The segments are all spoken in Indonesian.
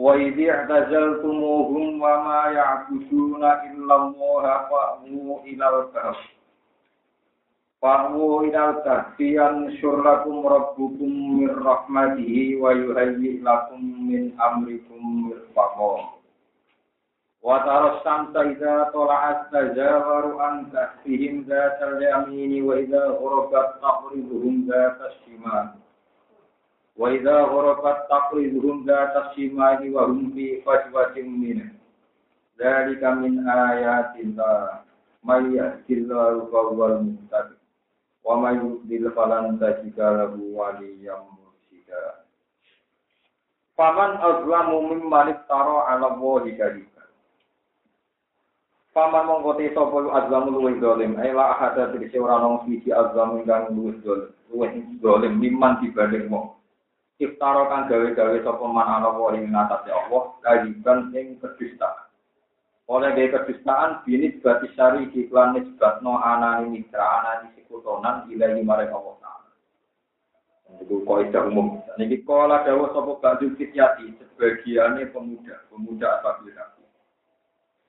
وإذ اعتزلتموهم وما يعبدون إلا الله فأووا إلى الكهف فأووا إلى الكهف ينشر لكم ربكم من رحمته ويهيئ لكم من أمركم مرفقا وترى الشمس إذا طلعت تزاور عن كهفهم ذات اليمين وإذا غربت تقرضهم ذات الشمال Wa idza gharabat taqriduhum la tasimani wa hum fi fajwatin min. Dzalika min ayatillah. May yahdillahu fawwal muhtadi. Wa may yudlil falan tajida lahu waliyyam mursyida. Faman azlamu mimman iftara 'ala Allahi kadiba. Paman mongkote sapa azlamu luwih dolim, ela ahada tegese ora nang siji azlamu ingkang luwih dolim, luwih dolim mimman dibanding wong. Iftara kang gawe-gawe sapa man ana wa ing ngatasé Allah kajiban ing kedustaan. Oleh gawe kedustaan bini berarti syari iklan nisbatno anani mitra anani sekutonan ilahi marek Allah Ta'ala. Itu kaidah umum. Niki kala dawuh sapa Ba'du Fityati sebagiannya pemuda, pemuda apa hati.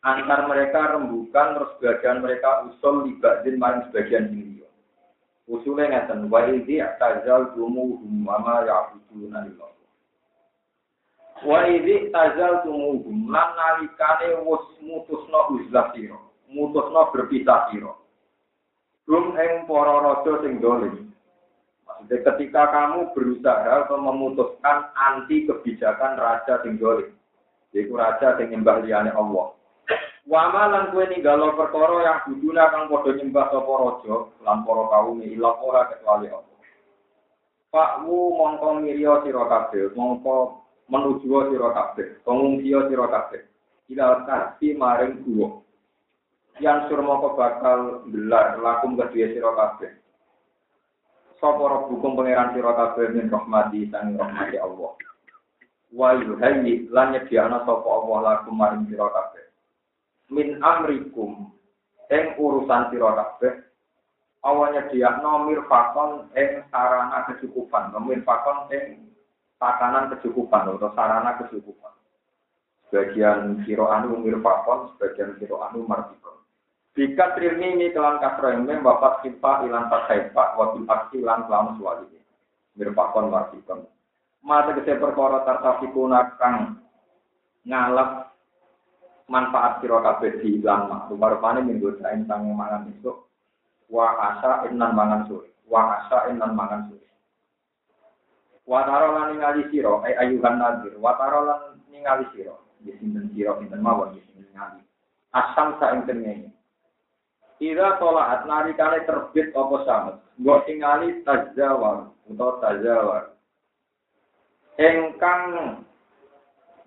Antar mereka rembukan, terus sebagian mereka usul libadin maring sebagian ini. Usulnya ngeten, wa idhi tazal tumuhum wa ma ya'buduna illallah. Wa idhi tazal tumuhum lan nalikane wis mutusno uzlah sira, mutusno berpisah sira. Rum ing para raja sing dolim. Maksudnya ketika kamu berusaha atau memutuskan anti kebijakan raja sing dolim. Yaitu raja sing nyembah liyane Allah. Wama lan kue ninggalo perkara yang buduna kang padha nyembah sapa raja lan para kaum ora kecuali Allah. Pak wu mongko mirya sira kabeh, mongko menuju sira kabeh, pengungsiya sira kabeh. Ila kasi maring guwa. Yang sur mongko bakal gelar lakum kedua sira kabeh. Sapa rabbukum pangeran sira kabeh min rahmati sang rahmati Allah. Wa yuhayyi lan nyediakna sapa Allah lakum maring sira kabeh min amrikum ing urusan sira kabeh awalnya dia nomir fakon ing sarana kecukupan nomir fakon ing takanan kecukupan atau sarana kecukupan. Sebagian siro anu fakon sebagian siro anu martikon jika trini kelan kasro yang bapak simpa ilan tasaipa wabil aksi ilan kelam suwali mirfakon martikon mata kese perkara tartafikuna kang ngalap manfaat sira kabeh di lama. Rupa-rupane minggu saen sang mangan esuk wa asa innan mangan sore. Wa asa innan mangan sore. Wa tarolan ningali sira ai ayuhan nadir. Wa tarolan ningali sira. Di sinten sira mawon di sinten ningali. Asam sa ing tengene. Ira tolaat narikane terbit apa samet. Mbok tingali tajawar utawa tajawar. Engkang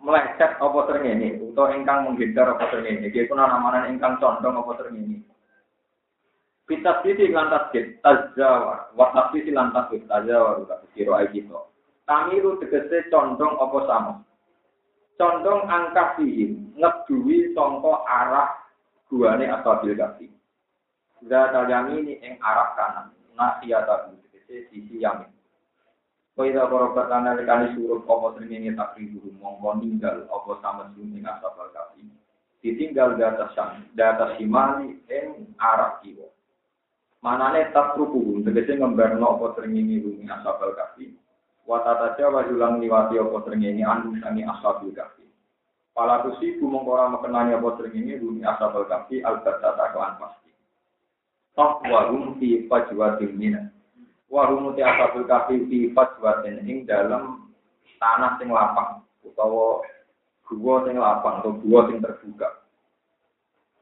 meleset apa terngene utawa ingkang menghindar apa terngene. Iki kuna namanya ingkang condong apa terngene. Kita sisi lantas kit tajawar wa sisi lantas kit tajawar udah kira ae kita tamiru tegese condong apa sama? Condong angka sihim ngeduwi sangka arah guane asabil kasi Zata ini ing arah kanan. Nak siata tegese sisi yamin Waida korobat lana lekani suruh opo seringi takribu mongko ninggal opo sama sumi asabal kafi. Ditinggal di atas syam, di atas simali en arah kiwo. Manane takrubu tegese ngembarno opo seringi bumi asabal kafi. Watata jawa julang liwati opo seringi anu sangi asabal kafi. Pala kusiku mongkora mekenani opo seringi bumi asabal kafi albatata kelan pasti. Tok wahum fi fajwatil minat. Wa rumuti asabul kafi fi fajwatin ing dalam tanah sing lapang utawa gua sing lapang atau gua sing terbuka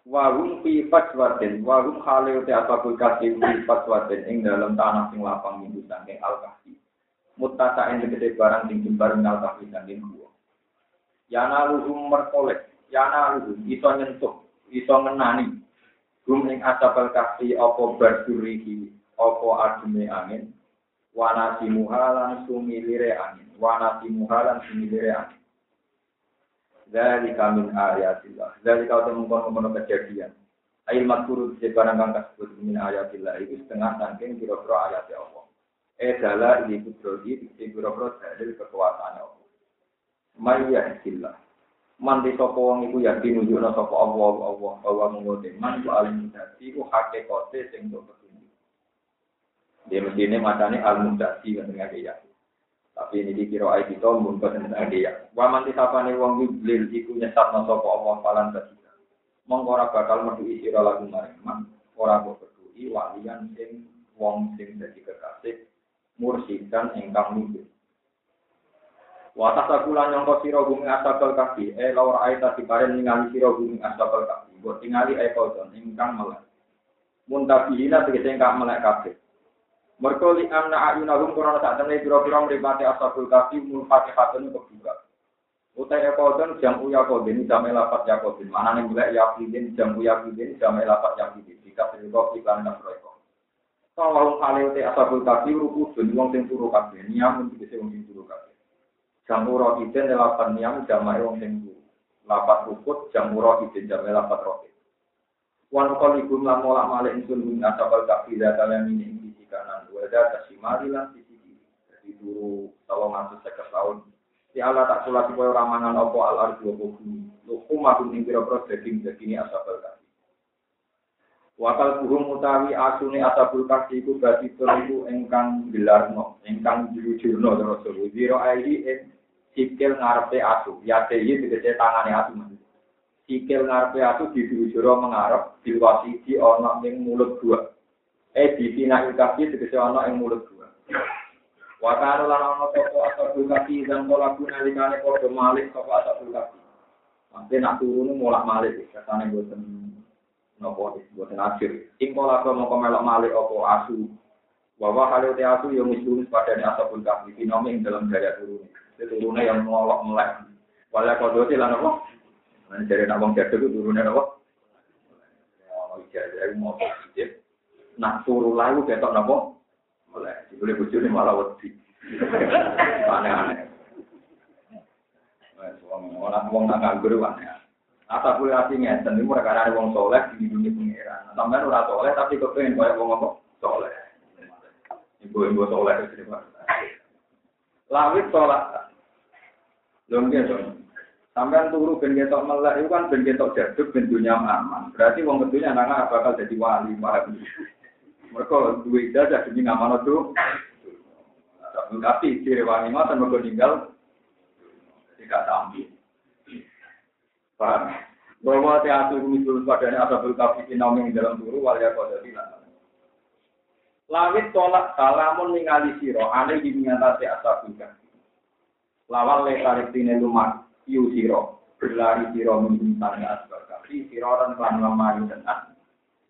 wa rum fi fajwatin wa rum khale uti asabul kafi fi fajwatin ing dalam tanah sing lapang minggu saking al kafi mutasa yang gede barang sing jembar minal kahfi sangking gua. Yana luhum merkolek, yana luhum iso nyentuh, iso ngenani. Gum ing asabal kahfi opo berdurihi, opo adume angin, wana simuhalan sumilire angin, wana simuhalan sumilire angin. Dari kami ayatillah. Dari kau temukan mengkono kejadian. Ail makuru di barang kang kasebut min ayatillah itu setengah saking kira-kira ayat Allah. Eh dala ini kudrodi di kira-kira dalil kekuasaan Allah. Mayyahillah. Man di sapa wong iku yakin nunjukna sapa Allah Allah bahwa mengote man ku alim dadi ku hakikate sing petunjuk. Dia mestine matane al mudati dengan ya. Tapi ini dikira ayat kita mumpet tentang dia. Waman disapane wong yublil iku nyesatno sapa Allah palan tadi. Mongko bakal metu isira lagu maring man. Ora kok peduli walian sing wong sing dadi kekasih mursidan ingkang mimpi. Watas aku lan nyongko sira bumi asabal kaki, eh laur aita diparen ningali sira bumi asabal kaki. Buat tingali eh kodon ingkang melek. Muntabihina tegese ingkang melek kabeh. Mereka li anna ayunahum korona saat temui biro-biro meripati asabul kafi mulfatihatun kebuka. Utai ekodon jam uya kodin jam elapat yakodin. Mana nih mulai yakidin jam uya kidin jam elapat yakidin. Jika berikut iklan dan proyek. Kalau kali utai asabul kafi rukudun wong sing turu kafe. Niam untuk bisa wong sing turu kafe. Jam uro kidin elapat niam jam wong sing turu. Lapat rukut jam uro kidin jam elapat rokit. Wan kol ibu melamola malik insun asabul kafi datalan ini kanan wada kasimari lan sisi kiri. Jadi dulu kalau masuk sekitar tahun Si Allah tak sulat supaya ramangan opo al ardu opo bumi. Lukum makum ing pira-pira daging dagingi asabul kasih. Wakal burung utawi asune asabul kasih iku berarti iku engkang gelarno, engkang dirujurno terus Zero airi ing sikil ngarepe asu. Ya deyi tegese tangane asu. Sikil ngarepe asu dirujuro mengarep dilwasi di ana ning mulut dua. Eh di tina ilkasi tegese ana ing mulut dua. Wa kanu lan ana sapa asabul kafi dan pola guna likane padha malik sapa asabul kafi. Mangke nak turun mulak malik katane boten napa boten akhir. Ing pola kok mongko melok malik apa asu. Wa wa halu te asu yo misulun padane asabul kafi dinome ing dalam gaya turun. Turune yang molok melek. Wala kodote lan apa? Lan jare nak wong jatuh turune apa? Ya, ono ijazah mau nak turu lalu ketok napa? Oleh dibeli bojone malah wedi. Aneh-aneh. Wes wong nang nganggur aneh. Ata kuwi ati ngeten iki mereka ada wong soleh dunia pengiran. Sampeyan ora soleh tapi kepengen kaya wong apa? Soleh. Ibu-ibu soleh itu Lawit sholat. Lho nggih, Sampeyan turu ben ketok melek itu kan ben ketok jaduk ben dunia aman. Berarti wong kedunya anak bakal jadi wali, paham. Mereka dua ijazah demi ngamal itu. Tapi ciri wangi mata mereka tinggal tidak tampil. Paham? Bahwa teatu misul padanya asabul kafi naumi dalam turu walia kode bilang. Lawit tolak salamun ningali siro aneh di mengatasi asabul kafi. Lawal le tarik tine lumat iu siro berlari siro membintangnya asabul kafi siro dan klan lamari dan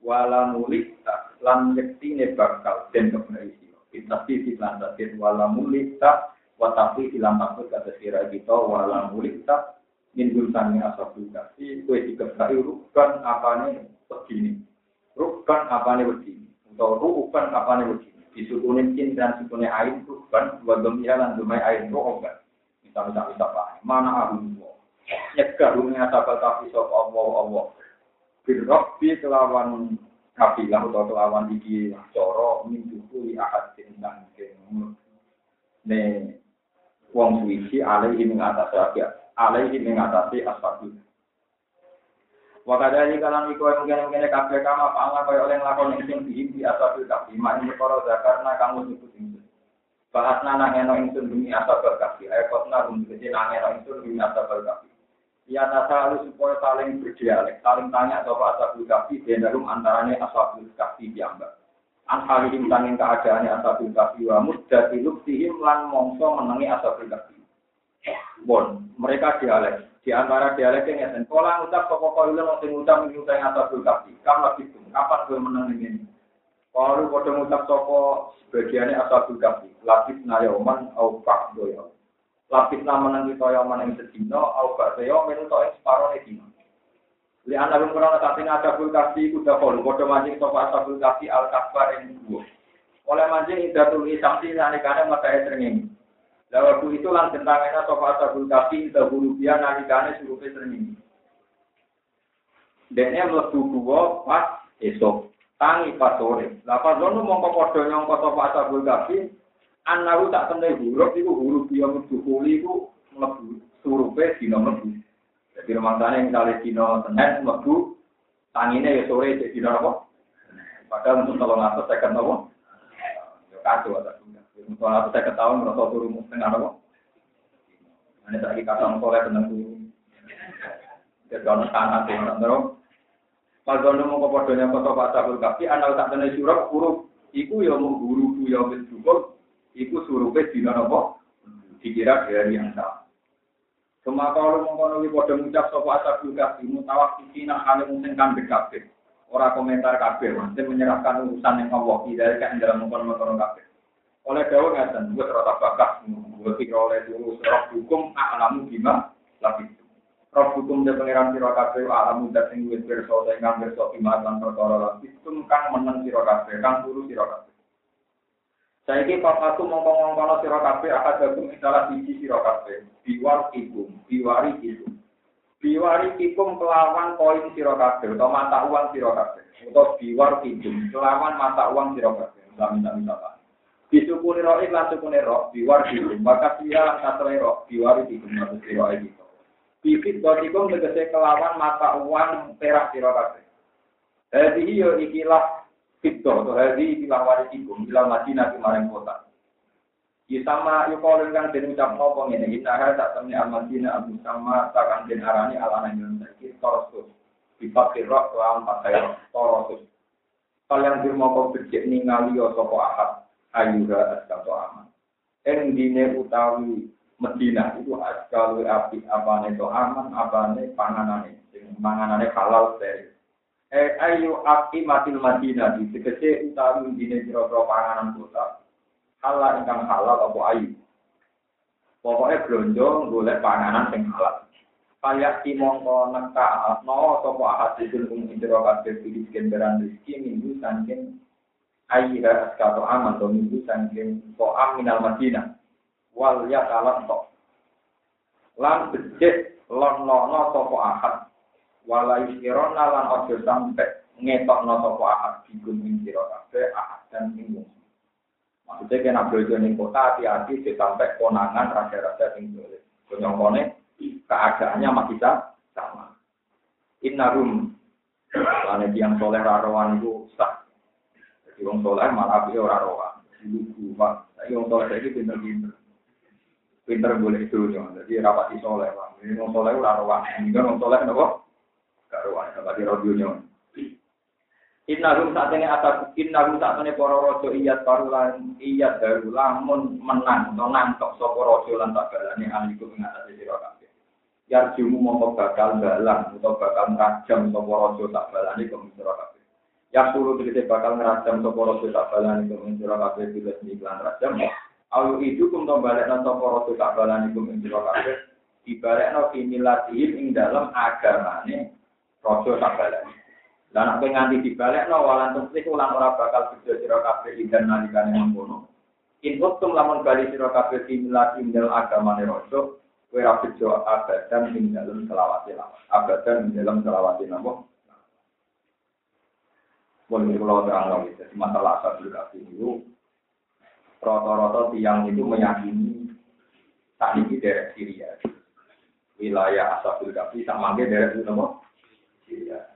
wala mulik lan yektine bakal den kebenaran sira ditasi lan tadir wala tak wa tapi ilang takut kata sira kita wala tak min gulsani asabul kasi kue dikebai rukan apane begini rukan apane begini atau rukan apane begini disukunin kin dan sukunin air rukan dua gemia lan dumai air rukan bisa bisa bisa pak mana abu nyegah rumah asabul kasi sop Allah Allah. Birrabbi kelawan kafilah atau kelawan iki coro minggu li ahad tentang ne wong suci alaihi mengatasi ya alaihi mengatasi asfabi Wakada ini kalau iku yang mungkin mungkin kafe kama pangan kaya oleh ngelakon yang sing di di asal kafi mak ini para karena kamu nyebut ini. Bahas nana ngeno ingsun bumi asal berkafi. Ayo kosna bumi kecil nana ngeno ingsun bumi asal. Ya tasalu supaya saling berdialek, saling tanya atau apa asabul kafi dalam antaranya asabul kafi diambak. Anhalihim tanging keadaannya asabul kafi wa muddati luktihim lan mongso menangi asabul kafi. Bon, mereka dialek. Di antara dialek yang ngeten, kalau ngucap pokok kau itu nanti ngucap ngucap asabul kafi. Kamu lagi tuh, kapan gue menang ini? Kalau pada ngucap toko sebagiannya asabul kafi. lapis nayoman au pak doyo. Lapis nama nanti toyoman yang sedino au pak doyo menuto yang separuh dino. Li anak kurang tapi ada kasih kuda kol, bodoh mancing sopa asabul kasih al kasbar yang dua. Oleh mancing idatul isamsi nalikane mata srengeng. Lah waktu itu lan tentangnya sopa asabul kasih dahulu dia nalikane surupe srengeng. Dene mlebu gua pas esok, tangi pas sore. Lah pas ngono mongko padha nyangka sopa asabul kasih anaru tak temne huruf iku huruf dia mlebu kuli iku mlebu surupe dina mlebu. Jadi sana misalnya dino Senin, tangine ya sore jadi dino apa? Padahal untuk kalau ngatur saya kenal? Ya kacau ada juga. Untuk ngatur saya ketahuan merasa turun setengah apa? Ini lagi kata soleh tenang dulu. Jadi tanah orang terus. Pas kalau mau kepodonya foto Pak Sabul Kafi, anak tak tenang surat huruf. Iku ya mau guru yang bersyukur. Iku surupnya dino apa? Dikira dari yang sama. Semua kalau mengkono wi padha ngucap sapa asabul kafi mutawakkifina hale mung sing kambek kabeh. Ora komentar kabeh, mesti menyerahkan urusan yang Allah tidak kan dalam mengkono-mengkono kabeh. Oleh dawa ngaten, wis rata bakas, wis kira oleh dulu roh hukum alamu bima lagi. Roh hukum de pangeran sira kabeh alamu dat sing wis sing ngambil sok iman perkara lagi. Itu kang meneng sira kabeh, kang turu sira kabeh. Saiki papaku mongko-mongkono sira kabeh akad gabung salah siji sira. Biwar ikum, biwari ikum. Biwari ikum kelawan koin sira kabeh mata uang sira kabeh. Biwar ikum kelawan mata uang sira kabeh. Sami-sami apa? Disukuni roh lan sukuni roh biwar ikum. Maka sia lan katore roh biwar ikum maksud sira iki. Bibit dotikum tegese kelawan mata uang perak sira kabeh. Jadi yo ikilah Fito, atau hari bilang warisikum, bilang Madinah kemarin kota. Isama yukolin kang den ucap nopo ngene iki nah tak temne al-Madinah abu sama takkan den arani ala nang sakit torosus. Dipakai roh lawan pakai torosus. Kalian dirmo kok becik ningali yo sapa ahad ayura askato aman. Eng dine utawi Medina itu askalu api apane to aman apane panganane sing manganane halal steril eh ayu api matil madinah di tegese utawi dine jero panganan kota. Halal ingkang halal apa ayu? Pokoknya belanja golek panganan sing halal. Kayak si mongko neka no sopo ahad itu kum jero kabeh pilih kendaraan rezeki minggu saking ayira askato aman to minggu saking ko aminal madinah. Wal ya kalat to lan becik lon lono sopo ahad wala yusirona lan ojo sampe ngetokno sapa ahad bikum ing sira kabeh ahad dan ing Maksudnya kena belajar ning kota hati-hati sampai konangan raja-raja sing boleh. Konyongkone keadaannya masih sama. Innarum karena yang soleh rawan itu sah. Jadi orang soleh malah dia orang rawan. Lugu pak. Tapi orang soleh itu pinter-pinter. Pinter boleh itu Jadi rapati soleh pak. Orang soleh rawan. Ini kan orang soleh kenapa? Karuan sama di radionya. Innahum saat ini atas innahum saat ini para rojo iya tarulan iya daru lamun menang atau nantok sopo rojo lan tak balani aliku ing atas sira kabeh. Yar jumu mongko bakal balang atau bakal ngrajam sopo rojo tak balani kum sira kabeh. Ya suruh tegese bakal ngrajam sopo rojo tak balani kum sira kabeh bila iklan rajam. Alu itu kum to balekna sopo rojo tak balani kum sira kabeh. Dibalekno kimilatihim ing dalam agamane rojo tak balik. Dan apa nganti dibalik no walan ulang ora bakal kerja sira kabeh idan nalikane mengkono. In uktum lamun bali sira kabeh dimilati ndel agamane rojo, kowe ora kerja abadan ing dalem selawase lawan. Abadan ing dalem selawase napa? Boleh kalau terang lagi, masalah asal itu, rata-rata tiang itu meyakini tak ini dari Syria. Wilayah asal kasih sama dari itu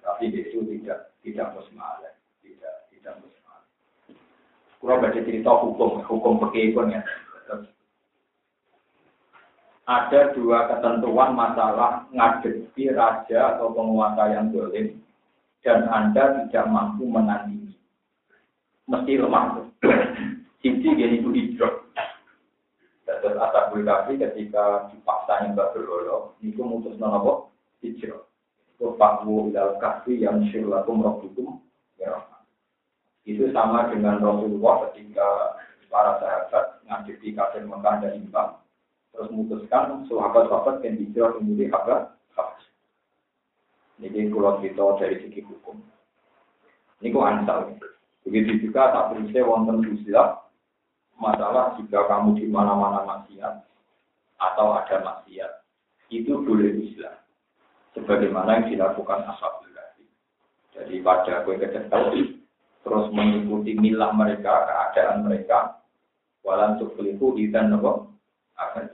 tapi itu tidak tidak musmalah, tidak tidak musmalah. Kurang baca cerita hukum, hukum pekebun ya. Ada dua ketentuan masalah ngadepi raja atau penguasa yang dolim dan Anda tidak mampu menandingi. Mesti lemah. Sisi gini itu hijrah. Dan asal ketika dipaksa yang berlolo, itu mutus nopo hijrah. Wafakmu ilal kahfi yang syirlakum rabbukum ya Itu sama dengan Rasulullah ketika para sahabat ngadepi kafir Mekah dan imbang. Terus memutuskan sahabat-sahabat yang hijrah kemudian apa? Ini kalau kita dari segi hukum. Ini kok ansal. Begitu juga tak berisnya wonten usia masalah jika kamu di mana-mana maksiat atau ada maksiat itu boleh Islam. Sebagaimana yang dilakukan ashabullah. Jadi pada kue kecil terus mengikuti milah mereka, keadaan mereka, walan tukliku dan nopo akan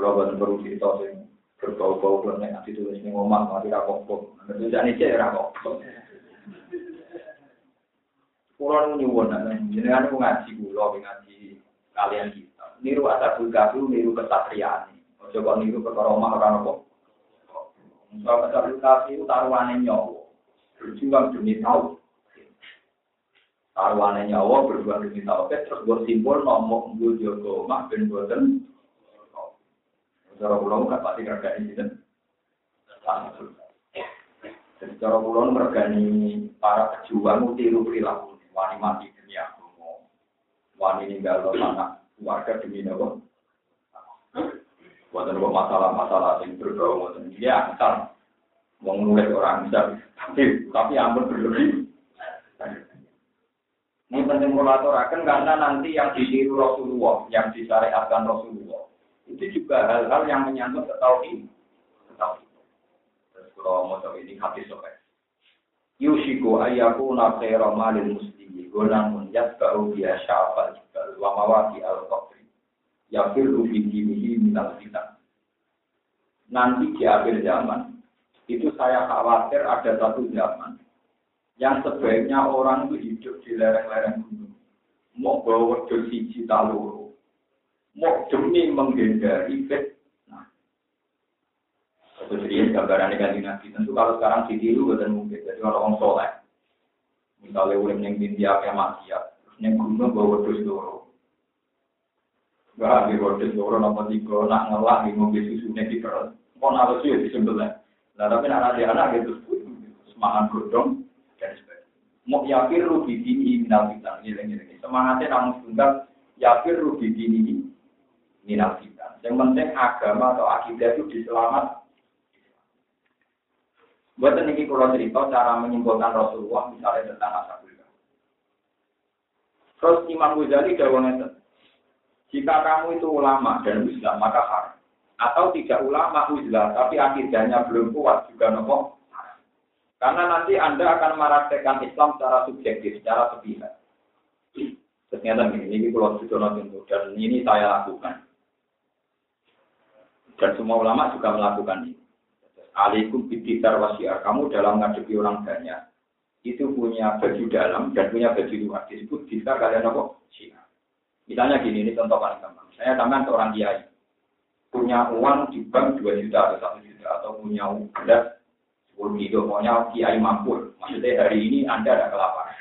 kalau buat perlu cerita sih berbau-bau kalau nek nanti tulis nih ngomong mati rapok nanti jadi cek rapok Kulo nyuwun jenengan ku ngaji kula ngaji kalian kita. Niru asal kafu niru kesatriaan. Ojo kok niru perkara omah ora apa. Soal asal kafu taruhane nyawa. Berjuang demi tahu. Taruhane nyawa berjuang demi tahu. Terus bersimpul nomor nggo jogo omah ben boten. Cara kula gak pati kerja ini dan Jadi cara kula mergani para pejuang tiru perilaku wani mati demi agama, wani ninggal anak keluarga demi nopo. Buatan masalah-masalah yang berbau buatan asal mau nulis orang bisa, tapi tapi ampun berlebih. Ini penting mengatakan karena nanti yang ditiru Rasulullah, yang disyariatkan Rasulullah, itu juga hal-hal yang menyangkut ketauhid. Ketauhid. Terus kalau mau ini hati sobat. Yushiku ayaku na khaira malil muslimi gonamun yatba'u biya sya'afal jibal wa mawaki al-qadri yafirru fi dinihi fitan. Nanti di akhir zaman, itu saya khawatir ada satu zaman yang sebaiknya orang itu hidup di lereng-lereng gunung. Mau bawa wedus siji taluru. Mau demi menghindari fit itu jadi gambaran dengan nabi. Tentu kalau sekarang ditiru bukan mungkin. Jadi orang orang soleh, misalnya udah yang India kayak maksiat, terus yang gunung bawa terus dulu. Gak ambil terus dulu, nopo tiga, nak ngelak di mobil susunya di perut. Mau nalar sih di sebelah. Nah tapi nak ada anak gitu, semangat godong dan sebagainya. Mau yakin rugi dini minal fitan, ini Semangatnya namun tunggal yakin rugi dini minal fitan. Yang penting agama atau akidah itu diselamat Buat ini kalau cerita cara menyimpulkan Rasulullah misalnya tentang ashabul Terus Imam Ghazali jawabnya jika kamu itu ulama dan Islam maka haram. Atau tidak ulama Islam tapi akidahnya belum kuat juga nopo Karena nanti Anda akan meraktekan Islam secara subjektif, secara sepihak. Ternyata ini, ini kalau sudah tentu dan ini saya lakukan. Dan semua ulama juga melakukan ini alaikum bidikar wasiar. Kamu dalam ngadepi orang banyak, itu punya baju dalam dan punya baju luar. Disebut bidikar kalian apa? Syiar. Misalnya gini, ini contoh paling gampang. Saya tangan seorang kiai. Punya uang di bank 2 juta atau 1 juta. Atau punya beras 10 kilo. Pokoknya kiai mampu. Maksudnya hari ini Anda ada kelaparan.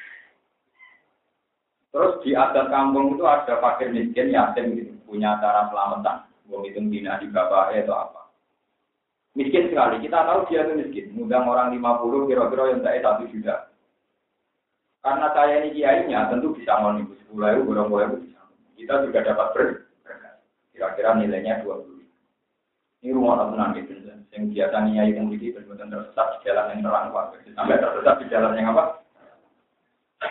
Terus di atas kampung itu ada fakir miskin yatim gitu. Punya cara selamatan. Mau hitung dina di bapaknya atau apa. Miskin sekali. Kita tahu dia itu miskin. Ngundang orang 50 kira-kira yang saya satu juta. Karena saya ini kiainya tentu bisa ibu sepuluh ribu, ribu bisa. Kita juga dapat ber Kira-kira nilainya dua puluh. Ini rumah tenang gitu. Yang biasa kiai yang begini benar-benar tersesat di jalan yang terang. Sampai tersesat di jalan yang apa?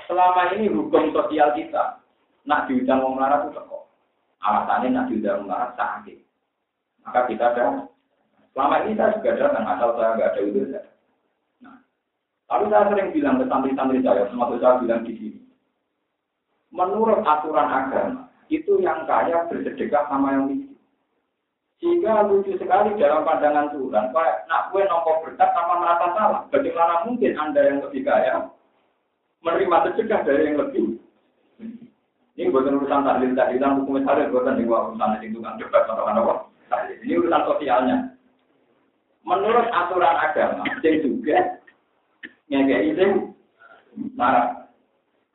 Selama ini hukum sosial kita, nak diundang mau melarat itu kok. Alasannya nak diundang melarat sakit. Maka kita ada Selama ini saya juga datang, asal saya nggak ada itu. Nah, lalu saya sering bilang ke santri-santri saya, termasuk saya bilang di sini. Menurut aturan agama, itu yang kaya bersedekah sama yang miskin. Sehingga lucu sekali dalam pandangan Tuhan, kayak nak kue nopo berkat sama merasa salah. Bagaimana mungkin Anda yang lebih kaya menerima sedekah dari yang lebih ini bukan urusan tahlil tadi, dan hukum tahlil bukan di urusan itu kan debat atau apa. Ini urusan sosialnya menurut aturan agama, yang juga ngekei sing marah.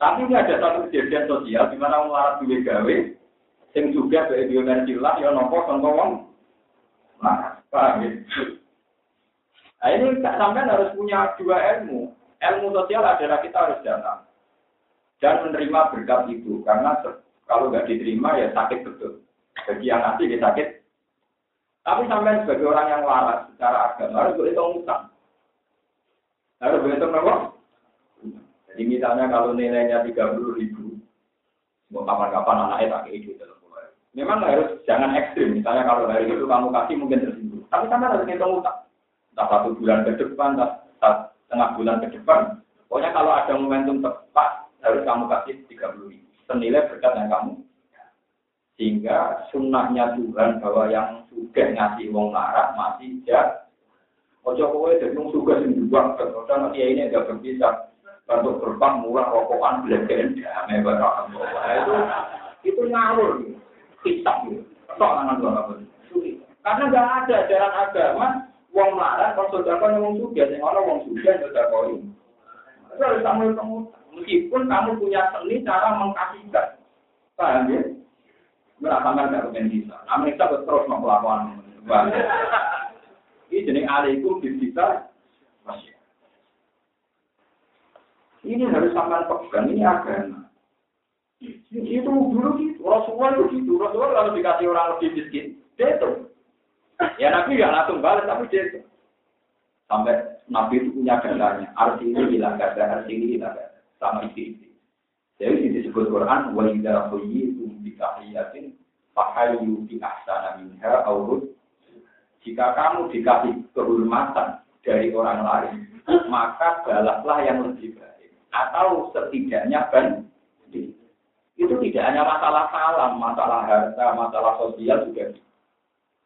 Tapi ini ada satu kejadian sosial di mana orang duwe gawe, yang juga dari bioenergi lah, ya nopo wong marah. Paham ya? Nah ini sampai harus punya dua ilmu. Ilmu sosial adalah kita harus datang. dan menerima berkat itu karena kalau nggak diterima ya sakit betul bagi yang ngasih dia sakit tapi sampai sebagai orang yang waras secara agama harus berhitung utang harus berhitung apa? Jadi misalnya kalau nilainya tiga puluh ribu mau kapan-kapan anaknya tak kayak gitu memang harus jangan ekstrim misalnya kalau hari itu kamu kasih mungkin tersinggung tapi sama harus ngitung utang entah satu bulan ke depan entah setengah bulan ke depan pokoknya kalau ada momentum tepat harus kamu kasih 30 ribu. Senilai berkat yang kamu. Sehingga sunnahnya Tuhan bahwa yang sudah ngasih wong larat masih ya. Ojo kowe jadi wong suka sing juga dia ini agak berpisah. Untuk berbang murah rokokan belajaran damai barang itu itu ngawur kitab gitu. Soalan apa Karena nggak ada ajaran agama wong larat konsultakan wong suga, yang orang wong suga sudah koi. Itu harus kamu Meskipun kamu punya seni cara mengkasihkan. Paham ya? Merasakan nggak kepen bisa. Kita terus melakukan. Ini jenis alaikum bisa. Ini harus sampai pegang, ini agama. Itu dulu gitu, Rasulullah itu gitu. Rasulullah kalau dikasih orang lebih miskin, dia itu. Ya Nabi nggak langsung balas, tapi dia itu. Sampai Nabi itu punya datanya. Arti ini hilang gada, arti ini hilang sama istri-istri. Jadi disebut Quran wa idza qayyitum bi tahiyatin fahayyu bi ahsana minha aw Jika kamu dikasih kehormatan dari orang lain, maka balaslah yang lebih baik. Atau setidaknya ban itu tidak hanya masalah salam, masalah harta, masalah sosial juga.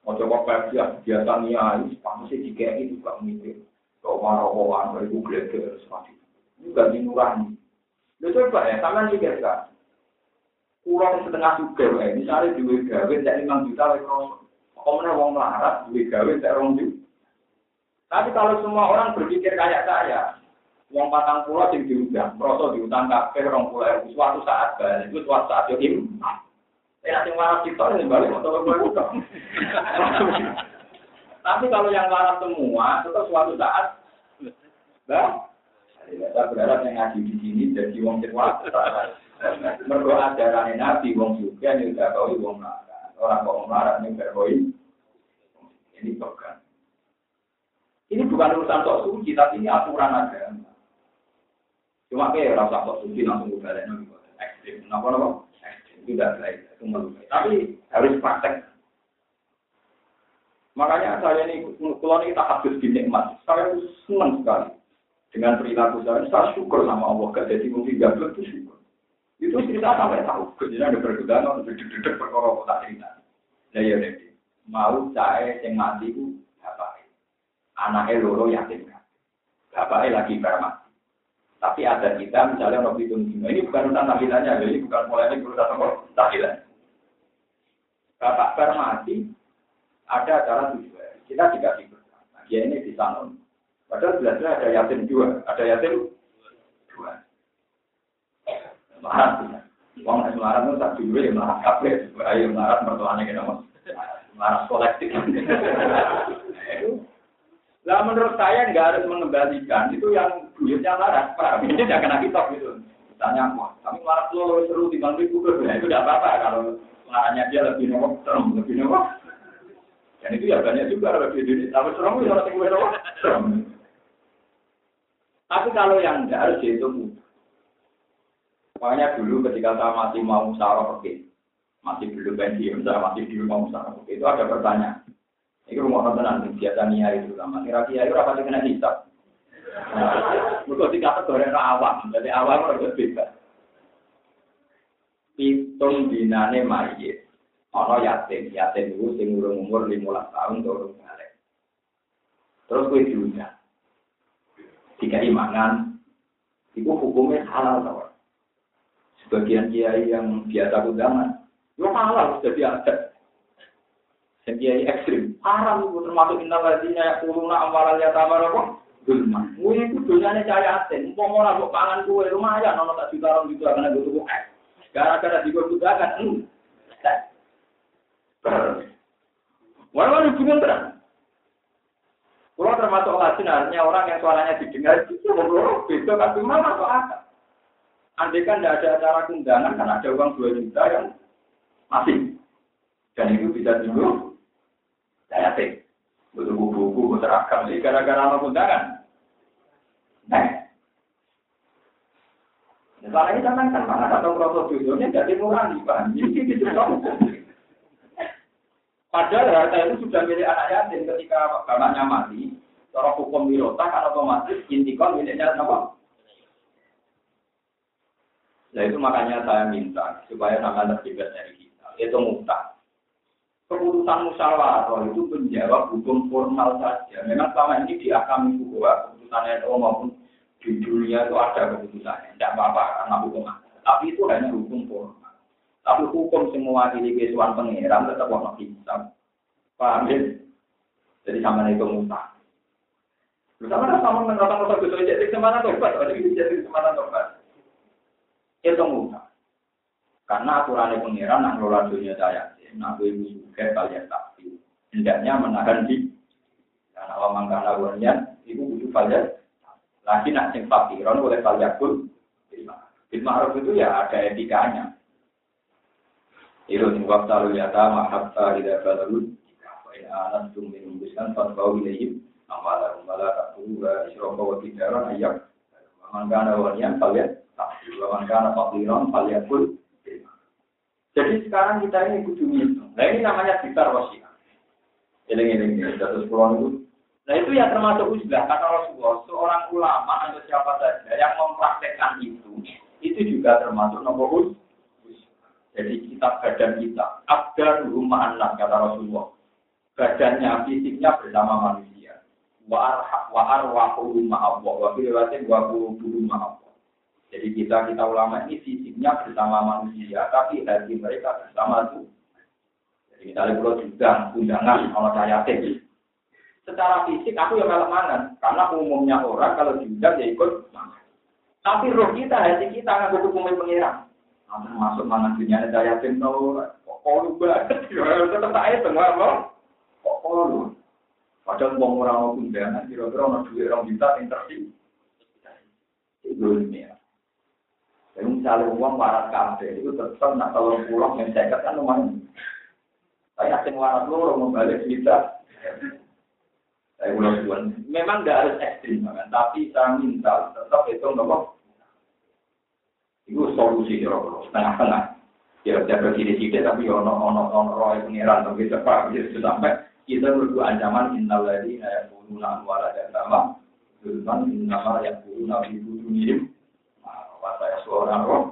Mau coba kerja biasa niai, pasti jika itu juga mikir. Kau marah-marah, beribu geleger, seperti itu. Juga dinurani. Lu coba ya, sama juga kan. Kurang setengah juga, ya. misalnya duit gawe tak lima juta. Komnya wong melarat, duit gawe tak rong. Tapi kalau semua orang berpikir kayak saya, wong patang pulau sing diundang, kroso diundang kafe rong pulau suatu saat balik, itu suatu saat yo im. Eh nanti waras kita ini balik motor gue Tapi kalau yang waras semua, itu suatu saat, bah, saya berharap yang ngaji di sini jadi wong cerwa. Mergo ajaran Nabi wong juga nih udah kau wong marah. Orang kok marah nih berkoi. Ini bukan. Ini bukan urusan sok suci, tapi ini aturan agama. Cuma kayak rasa sok suci langsung gue balik ekstrim. Kenapa nopo? Ekstrim tidak baik, itu melukai. Tapi harus praktek. Makanya saya ini, kalau ini tak habis dinikmat, saya senang sekali dengan perilaku saya, saya syukur sama Allah. Gak jadi mungkin gagal itu syukur. Itu cerita sampai tahu. Jadi ada perbedaan, ada dedek perkara tak cerita. Nah ya deh, mau saya yang mati itu bapak. Anaknya loro yatim. Bapaknya lagi bermati. Tapi ada kita misalnya Nabi itu ini bukan urusan tahlilannya, jadi bukan mulai ini urusan tahlilan. Bapak bermati, ada acara tujuan. Kita dikasih berkah. Nah, dia ini di sana Padahal jelasnya ada yatim dua, ada yatim dua. Melarat, Wong nek melarat itu tak dulu ya melarat kabeh, ayo melarat mertuane kena mas. Melarat kolektif. Nah menurut saya nggak harus mengembalikan itu yang duitnya larat, Pak. Ini tidak kena kitab gitu. Tanya wah, kami melarat lo seru di bangku itu, nah, itu tidak apa-apa kalau laratnya dia lebih nomor serem, lebih nomor. Dan itu ya banyak juga lebih duit. Tapi serem itu orang tinggal nomor serem. Tapi kalau yang tidak harus dihitung Makanya dulu ketika saya masih mau musyawarah oke, masih belum pensiun, saya masih dulu mau musyawarah oke, itu ada pertanyaan. Ini rumah tenan biasa niat itu lama. Kira-kira itu apa sih kena hisap? Mereka dikata goreng awam, jadi awam harus bebas. Hitung dinane mayit, ono yatim, yatim itu sing umur 15 tahun turun balik. Terus gue diundang jika imanan itu hukumnya halal tau. Sebagian kiai yang biasa undangan, itu halal jadi ada. Dan kiai ekstrim, haram itu termasuk inna ladina ya kuluna amalan ya tamar apa? Gulma. Mui itu dunyanya cahaya aten. Mau mau nabok pangan kue lumayan, nono tak juta orang juta karena gue tuh es. Gara-gara di gue kan, hmm. Walau hubungan terang. Kalau termasuk lajin artinya orang yang suaranya didengar itu ngobrol beda kan cuma masuk akal. Andai kan tidak ada acara kundangan, kan ada uang 2 juta yang masih. Dan itu bisa juga saya yakin. Butuh buku-buku, seragam. Ini gara-gara mau kundangan. Nah. Misalnya kita kan mana atau proses judulnya jadi murah nih, Pak. Jadi itu Padahal harta itu sudah milik anak yatim ketika bapaknya mati. Secara hukum wirota kan otomatis intikon miliknya apa? Nah itu makanya saya minta supaya sama terlibat dari kita. Itu mutlak. Keputusan musyawarah itu menjawab hukum formal saja. Memang selama ini di akam itu bahwa keputusan NU maupun di dunia itu ada keputusannya. Tidak apa-apa karena hukum ada. Tapi itu hanya hukum formal. Tapi hukum semua ini kesuan pengeran tetap warna hitam. Paham ya? Jadi sama itu mutlak. Bersama sama dengan rata-rata jadi kesempatan tobat. Jadi kesempatan tobat itu mudah. Karena aturan pengiran nak ngelola dunia saya, nak ibu juga kalian tapi hendaknya menahan di karena awam karena wanian itu butuh kalian lagi nak sing fakiron oleh kalian pun bil ma'ruf itu ya ada etikanya. Itu nih waktu lalu ya ta hatta tidak baru wa in anastum minum biskan fatbau ilayhim. Amala umala takura isrofa wa tijaran ayyak mangkana wanian kalian karena fakiron pun. Jadi sekarang kita ini kudu ngitung. Nah ini namanya gitar wasiat. Ini, terus pulau itu. Nah itu ya termasuk uzlah. Kata Rasulullah, seorang ulama atau siapa saja yang mempraktekkan itu, itu juga termasuk nomor Jadi kita badan kita, ada rumah anak kata Rasulullah. Badannya, fisiknya bersama manusia. Wa arwahu rumah Allah. Wa filiwatin wa rumah Allah. Jadi kita kita ulama ini fisiknya bersama manusia, tapi hati mereka bersama itu. Jadi misalnya kalau juga undangan kalau saya tinggi. Secara fisik aku yang malah mangan, karena umumnya orang kalau diundang ya ikut. Tapi roh kita, hati kita nggak butuh pemain pengirang. Nanti masuk mangan dunia ada yatim tahu, kok lu banget, tetap saya semua loh. Kok lu? Padahal mau orang mau undangan, kira-kira orang duit orang juta yang tersih. Itu ini ya. Jadi misalnya uang waras kafe itu tetap nak kalau pulang yang saya kan lumayan. Saya asing waras loro membalik kita. Saya ulang tuan. Memang tidak harus ekstrim kan, tapi saya minta tetap itu nopo. Itu solusi kira-kira setengah-setengah. Kira-kira kiri sini tapi ono ono ono roy pengiran tapi cepat gitu sampai kita berdua ancaman innal ladina yaquluna wala sama. Zulman innama yaquluna fi budunihim saya seorang roh.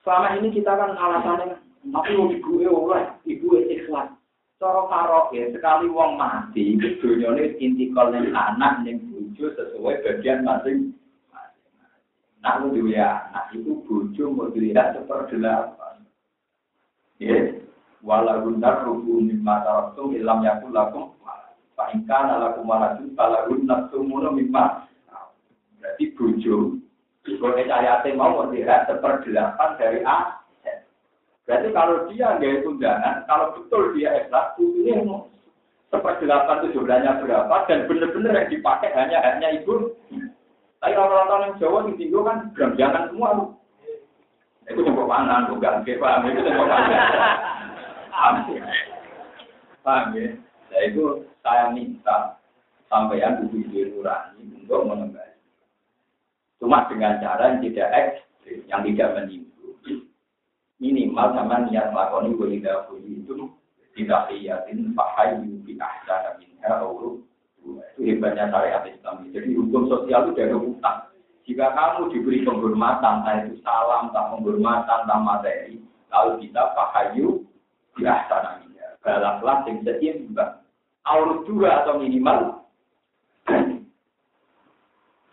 Selama ini kita kan alasannya, tapi mau ibu oleh, ibu ikhlas. Cara ya, sekali wong mati, dunia ini intikal yang anak yang bujo sesuai bagian masing Nah, lu ya, nah itu bujo mau dilihat seperti apa? Ya, walau nar rubu mimma taraktum ilam yakul lakum fa in kana lakum waladun falahun nafsumuno mimma berarti bujo kalau ayatnya mau melihat seperdelapan dari aset. Berarti kalau dia nggak undangan, kalau betul dia ikhlas, ini seperdelapan itu jumlahnya berapa dan benar-benar yang dipakai hanya hanya ibu. Tapi orang-orang yang Jawa di Tinggo kan belanjangan semua. Itu yang pangan, bukan paham itu yang paham. Paham ya? Nah itu saya minta sampean buku nurani untuk mengembali. Cuma dengan cara yang tidak ekstrim, yang tidak menimbul. Minimal sama niat melakukan walidah itu tidak liatin pahayu bi ahsana minha Itu hebatnya syariat Islam. Jadi hukum sosial itu dari utang. Jika kamu diberi penghormatan, entah itu salam, tak penghormatan, tak materi, lalu kita pahayu di ahsana minha. Balaplah yang seimbang. Aurut dua atau minimal.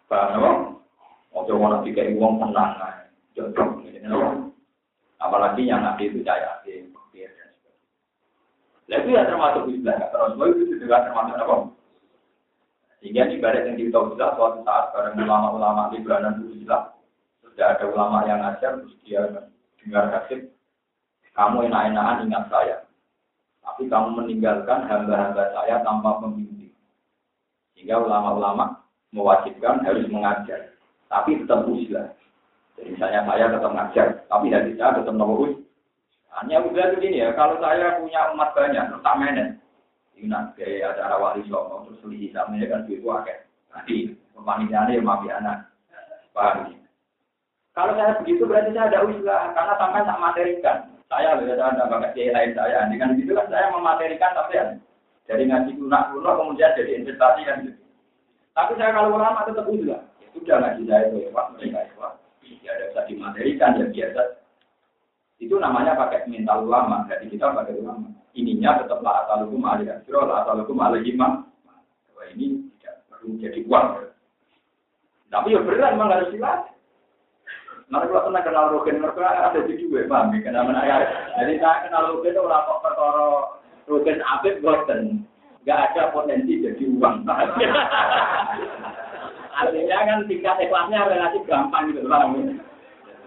Paham Ojo mau tiga uang tenang, jodoh, apalagi yang nanti itu saya yakin, Nah itu ya termasuk istilah terus itu juga termasuk apa? Sehingga ibarat yang kita bisa suatu saat bareng ulama-ulama di beranan itu sudah ada ulama yang ngajar terus dia dengar kasih kamu enak-enakan ingat saya. Tapi kamu meninggalkan hamba-hamba saya tanpa pembimbing sehingga ulama-ulama mewajibkan harus mengajar tapi tetap uzlah. Jadi misalnya saya tetap ngajar, tapi hati saya tetap nopo Hanya udah begini ya, kalau saya punya umat banyak, terus tak menen. Ini nanti acara wali songo, terus beli sama kan itu akeh. Nanti pemanitiannya ya maaf anak. Paham ya? Kalau saya begitu berarti saya ada usaha, karena sampai tak materikan. Saya lebih ada pakai kiai lain saya. Dengan gitu kan saya mematerikan tapi ya dari ngaji lunak lunak kemudian jadi investasi kan gitu. Tapi saya kalau ulama tetap usaha. Ya sudah ngaji saya itu ya mereka ya Ya ada bisa dimaterikan ya biasa. Itu namanya pakai mental ulama. Jadi kita pakai ulama. Ininya tetap lah asal hukum alih asro, lah asal hukum alih imam. Wah ini tidak perlu jadi uang. Tapi ya berat memang harus dilatih. Nanti kalau pernah kenal Rogen, mereka ada di juga, paham ya? Kenal mana Jadi saya kenal Rogen itu orang kok perkara Rogen Abid Boten. Gak ada potensi jadi uang. Artinya kan tingkat ikhlasnya relatif gampang gitu, paham ya?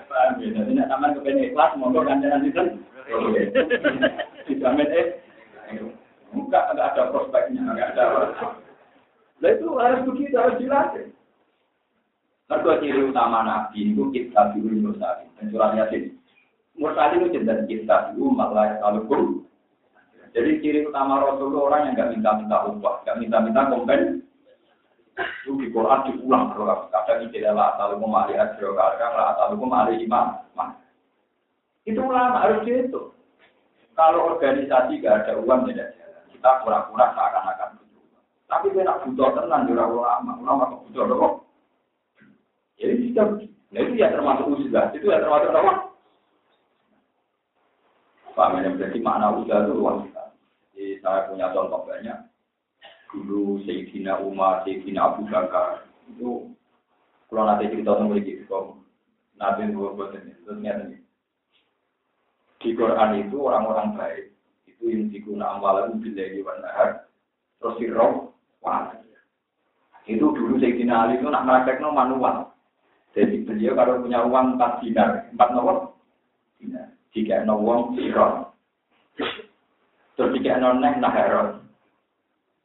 Paham ya? Jadi nak taman kepengen ikhlas, monggo ganjaran itu. Dijamin eh. Enggak, enggak ada prospeknya, enggak ada. Nah itu harus begitu, harus dilatih. Mereka ciri utama Nabi itu kita dulu mursalin. Dan surat Yasin. Mursalin itu jelas kita dulu malah alukum. Jadi ciri utama Rasul orang yang nggak minta-minta upah, nggak minta-minta kompen. Itu di Quran diulang berulang. Kadang tidak lah asalukum ahli ajro, kadang lah asalukum ahli imam. Itu ulama harus itu. Kalau organisasi gak ada uang tidak jalan. Kita pura-pura seakan-akan butuh. Tapi kita butuh tenang di ulama. Ulama butuh apa? Jadi kita, nah itu ya termasuk usaha, itu ya termasuk apa? Pak yang berarti makna usaha itu luas sekali. Jadi saya punya contoh banyak. Dulu Sayyidina Umar, Sayyidina Abu Bakar, itu kalau nanti cerita sama gitu, kok Nabi ini, terus ini. Di Quran itu orang-orang baik, itu yang digunakan amalan bila di nahar, terus sirroh, wah. Itu dulu Sayyidina Ali itu nak no manual. Jadi beliau kalau punya uang empat dinar, empat nomor dinar. Jika no uang siron. Terus jika no neh naheron.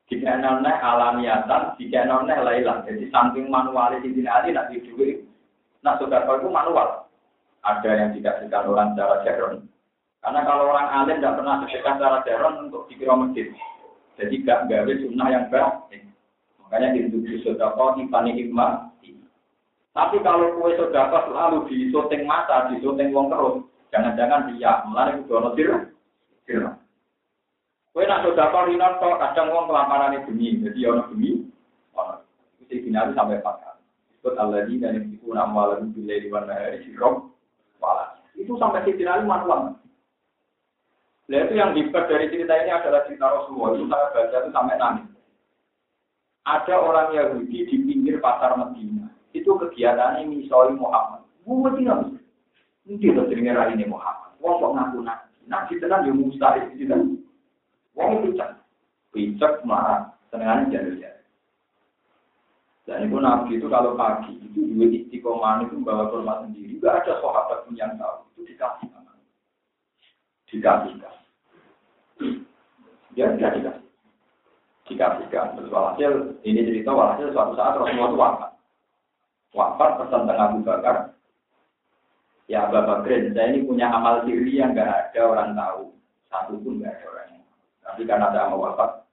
Jika no neh alamiatan, jika no neh lailan. Jadi samping manual di sini ali nak duit. Nah sudah itu manual. Ada yang tidak sedekah orang secara jaron. Karena kalau orang alim tidak pernah sedekah secara jaron untuk dikira masjid. Jadi gak gawe sunnah yang baik. Makanya itu sudah kau tipani hikmah tapi kalau kue sodako selalu di syuting mata, di syuting wong terus, jangan-jangan dia melari ke dono tir. Kue nak sodako rinon kok kadang wong itu bunyi, jadi ono bunyi, ono. Itu binari sampai pakar. Ikut Allah di dan itu nama lalu bila di mana hari wala. Itu sampai si binari manual. Nah itu yang hebat dari cerita ini adalah cerita Rasulullah. Itu saya baca itu sampai nangis. Ada orang Yahudi di pinggir pasar Medina itu kegiatannya misoi Muhammad. Gue tidak Mungkin lo dengar ini Muhammad. Wong kok ngaku nabi. Nabi tenang ya mustahil tidak. Picek marah. Senengannya jalur ya. Dan itu Nabi itu kalau pagi itu duit istiqomah itu membawa kurma sendiri. Gak ada sahabat pun yang tahu. Itu dikasih sama. Dikasihkan. Dia tidak dikasih. Dikasihkan. Terus walhasil, ini cerita walhasil suatu saat Rasulullah itu wafat wafat pesan tengah Abu Bakar. Ya Abu Bakar, saya ini punya amal siri yang gak ada orang tahu. Satu pun gak ada orang Tapi karena saya mau wafat,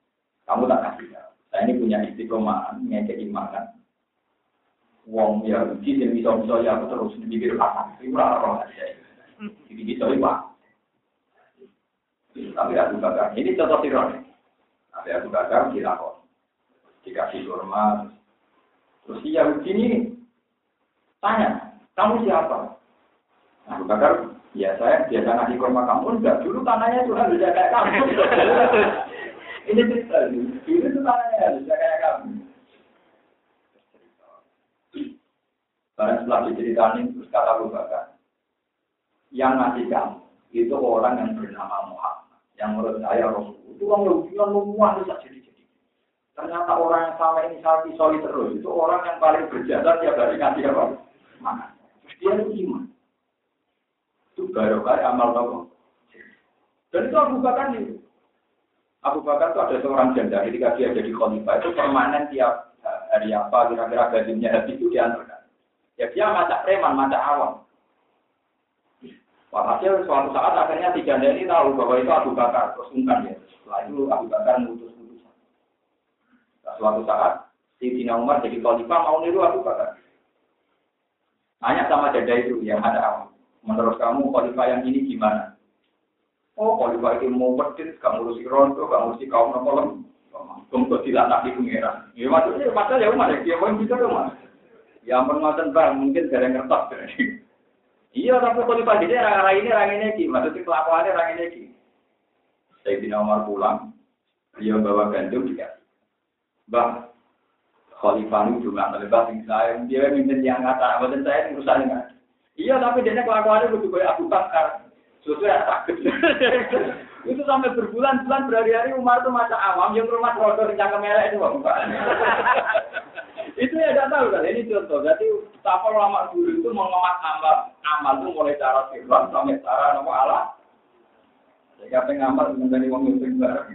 kamu tak kasih tahu. Saya ini punya istiqomah, ngekei makan. Wong ya, yang bisa-bisa ya aku terus dipikir apa. Itu roh aja. Jadi bisa iwak. Tapi Abu Bakar, ini contoh sirone. Tapi Abu Bakar dilakon. Dikasih kurma, terus si Yahudi ini Tanya, kamu siapa? Abu Bakar, ya saya biasa ngasih kurma kamu, enggak. Dulu tanahnya Tuhan bisa kayak kamu. Ini cerita, dulu itu tanahnya bisa kayak kamu. Karena setelah diceritain, terus kata Abu Bakar, yang ngasih kamu, itu orang yang bernama Muhammad. Yang menurut saya Rasul. Itu orang yang memuat bisa jadi-jadi. Ternyata orang yang sama ini sapi soli terus. Itu orang yang paling berjasa tiap hari ngasih apa? mana. Dia itu iman. Itu barokah amal nopo. Dan itu Abu Bakar itu. Abu Bakar itu ada seorang janda ketika dia jadi khalifah itu permanen tiap hari apa kira-kira gajinya habis itu diantarkan. Ya dia macam preman, macam awam. Walhasil suatu saat akhirnya tiga ini tahu bahwa itu Abu Bakar, terus ungkan ya. Setelah itu Abu Bakar mengutus putusan. Nah, suatu saat, si Dina Umar jadi khalifah mau niru Abu Bakar. Tanya sama jada itu yang ada awam. Menurut kamu khalifah yang ini gimana? Oh, khalifah itu mau pedit, kamu ngurusi rondo, kamu ngurusi kaum nokolem. Tunggu tidak nabi pengira. Ya maksudnya, masalah ya Umar, ya dia mau bisa Umar. Ya ampun ngoten bang, mungkin gara ngertos. Iya, tapi kalau pagi ini orang ini orang ini ki, maksudnya kelakuannya orang ini ki. Saya bina Umar pulang, dia bawa gandum dikasih. Bang, Khalifah itu juga melebat saya, dia minta yang ngata, dan saya urusan dengan. Iya, tapi dia kelakuannya begitu kayak Abu Bakar. Yang takut. itu sampai berbulan-bulan berhari-hari Umar itu masa awam yang rumah rodo di cangkem merah itu bang. itu ya tidak tahu kan ini contoh. Jadi apa lama dulu itu mengemat amal amal itu mulai cara sirron sampai cara nama Allah. Jadi apa yang ngamal mengenai uang itu bareng.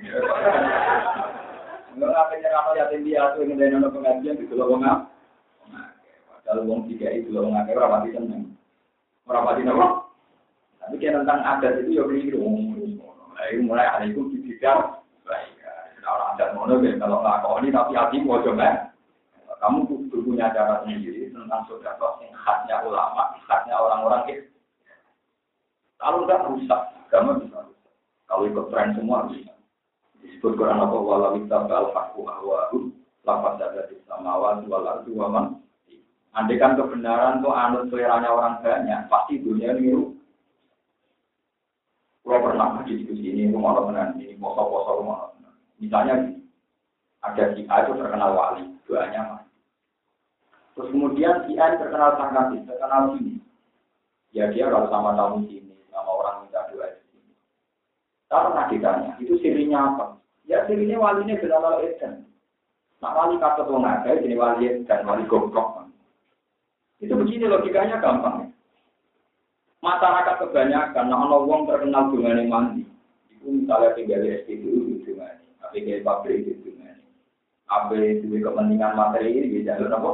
Enggak apa yang nyerah yatim piatu yang mengenai nama pengajian di pulau Bangap. Kalau uang tiga itu lo nggak kira rapati seneng. Rapati nama. Tapi kayak tentang adat itu ya beli dong. Mulai hari itu dibicar. Baik, orang adat mono kalau nggak ini tapi hati mau coba kamu kudu punya cara sendiri tentang sodako yang khasnya ulama, khasnya orang-orang itu. Kalau udah rusak, agama bisa rusak. Kalau ikut tren semua bisa. Disebut Quran apa wala witab al haqqu ahwahu lapat dada di samawan wal ardu waman. Andai kan kebenaran tuh anut seleranya orang banyak, pasti dunia niru. Kalau pernah diskusi ini, rumah teman ini, poso-poso rumah Misalnya ada si A itu terkenal wali, doanya mah. Terus kemudian si A terkenal kasih, terkenal sini. Ya dia kalau sama tamu sini, sama orang minta doa di sini. Tak pernah ditanya, itu sirinya apa? Ya sirinya walinya Bilal Eden. Nah wali kata tuh ada, jadi wali dan wali goblok. Itu begini logikanya gampang. Masyarakat kebanyakan, nah ono wong terkenal dengan mandi. Itu misalnya tinggal di SPBU kan. Tapi kayak pabrik gitu kan. Apa itu kepentingan materi ini, jalur apa?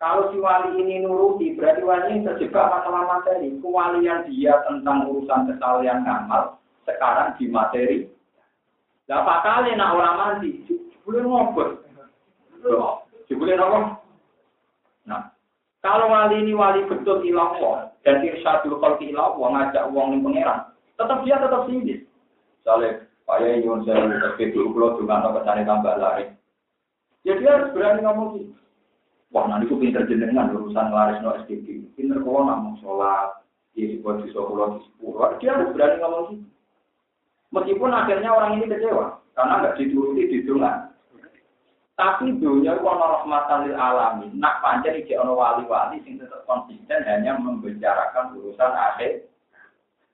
Kalau si wali ini nuruti, berarti wali ini terjebak masalah materi. Kewalian dia tentang urusan kesalahan ngamal, sekarang di materi. Berapa kali nak orang mandi, boleh ngobrol. Boleh apa? Nah, kalau wali ini wali betul ilah dan irsyadul khalqi ilah ngajak uang ini pangeran, tetap dia tetap singgih. Misalnya, Pak Yun saya tapi dulu kalau juga atau ke sana tambah lari. Ya dia harus berani ngomong gitu. Wah, nanti aku pinter jenengan urusan laris no SDG. Pinter kalau ngomong sholat, di sebuah di sekolah di sepuluh. Dia harus berani ngomong sih. Meskipun akhirnya orang ini kecewa, karena nggak dituruti di dunia. Tapi dunia itu ono rahmatan lil. Nak panjang iki ono wali-wali sing tetap konsisten hanya membicarakan urusan akhir.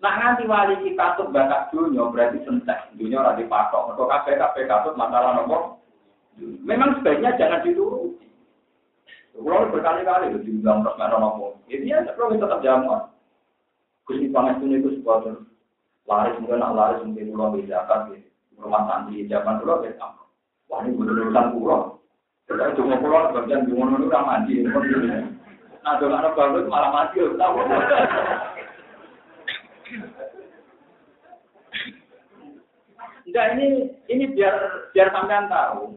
Nak nganti wali kita tuh bakat dunia berarti sentek. Dunia ora dipatok. Mergo kabeh-kabeh katut masalah nopo. Memang sebaiknya jangan dituruti. Kalau berkali-kali itu dibilang nopo. Jadi ya perlu tetap jamuan. Gusti pangestu itu sebuah laris mungkin nak laris mungkin pulau bedakan di rumah santri zaman dulu beda. Wah ini bener urusan pulau. Jadi cuma pulau bagian mana itu mandi. Nah dengan anak bagus malah mati tahu. Enggak ini ini biar biar sampean tahu.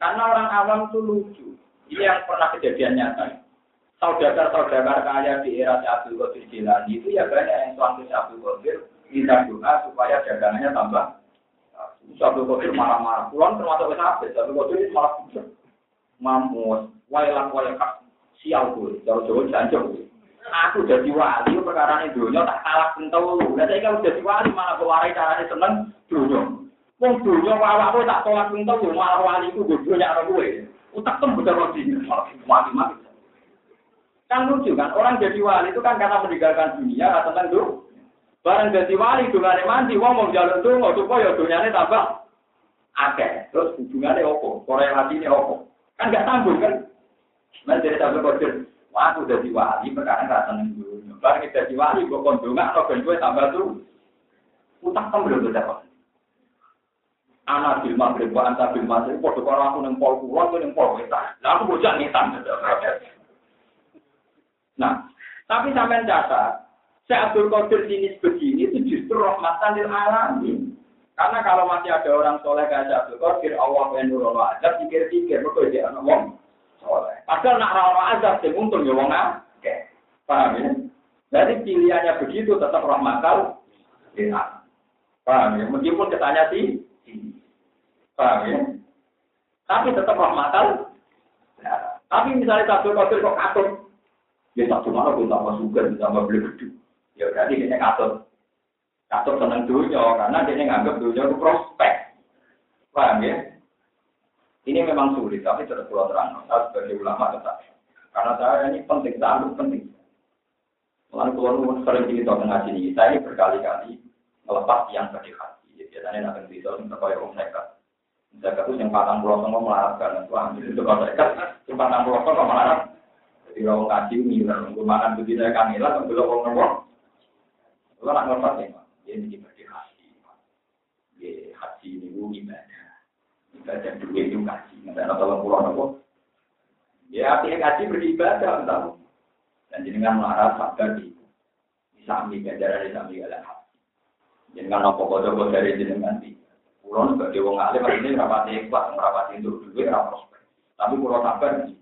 Karena orang awam tuh lucu. Ini yang pernah kejadian nyata. Saudara-saudara kaya di era Abdul Qadir Jilani itu ya banyak yang suami Abdul Qadir minta doa supaya dagangannya tambah. Abdul Qadir marah-marah. Pulang termasuk sampai. Abdul Qadir malah mamus, wailah wailah sial gue, jauh-jauh janjau. Aku jadi wali, perkara ini dunia tak kalah kental lu. Nah saya kalau jadi wali malah kewarai caranya seneng dunia. Wong dunia wawak tak tolak kental lu, malah wali itu gue dunia gue. Utak tem betul roti, mati-mati. Kan lucu kan, orang jadi wali itu kan karena meninggalkan dunia, tentang itu. Barang jadi wali, dungane mandi, wong mau jalan tuh, mau supaya dunyanya tambah akeh. Terus hubungannya opo, korelasinya opo. Kan gak tanggung kan. Nah jadi sampai kodir, wah aku jadi wali, perkara gak seneng dunia. Barang jadi wali, gue kondungan, atau gue tambah tuh. Utak tem belum betul anak bil maghrib wa anta bil maghrib padha karo aku ning pol kulon kowe ning pol wetan. Lah aku bocah ngetan. Nah, tapi sampai catat, saya Abdul Qadir ini begini itu justru rahmatan lil alamin. Karena kalau masih ada orang soleh kayak Abdul Qadir, Allah yang nurono azab, pikir-pikir, betul dia anak wong soleh. Padahal nak rawat azab, sing untung ya wong Oke, Paham ya? Jadi pilihannya begitu tetap rahmatal lil Paham ya? Meskipun ketanya sih, paham ya? Tapi tetap rahmatal. Tapi misalnya satu Qadir kok katut, ya satu mana pun tambah suka, tambah beli gede. Ya berarti dia katut. Katut seneng dunia, karena dia nganggap dunia itu prospek. Paham ya? Ini memang sulit, tapi terus pulau terang. Saya sebagai ulama tetap. Karena saya ini penting, sangat penting. Lalu keluar sering cerita tengah sini, saya ini berkali-kali melepas yang sedih hati. Biasanya nanti bisa untuk kaya om nekat. Nekat itu yang patang pulau sama melarat kan. Wah, itu kalau nekat, yang patang pulau sama melarat. Jadi kalau ngaji ngiler, gue makan begitu ya ngiler, belum mau ngomong. Kalau nak ngelepas ya, ya ini berarti hati. Ya hati ini gue gimana? Ibadah duit itu ada tolong pulau nopo. Ya artinya beribadah, entah. Dan jenengan sabar di ambil ganjaran, bisa ambil galah Jangan apa kode dari jenengan di pulau sebagai wong alim ini ikhlas, duit. Tapi pulau sabar nih,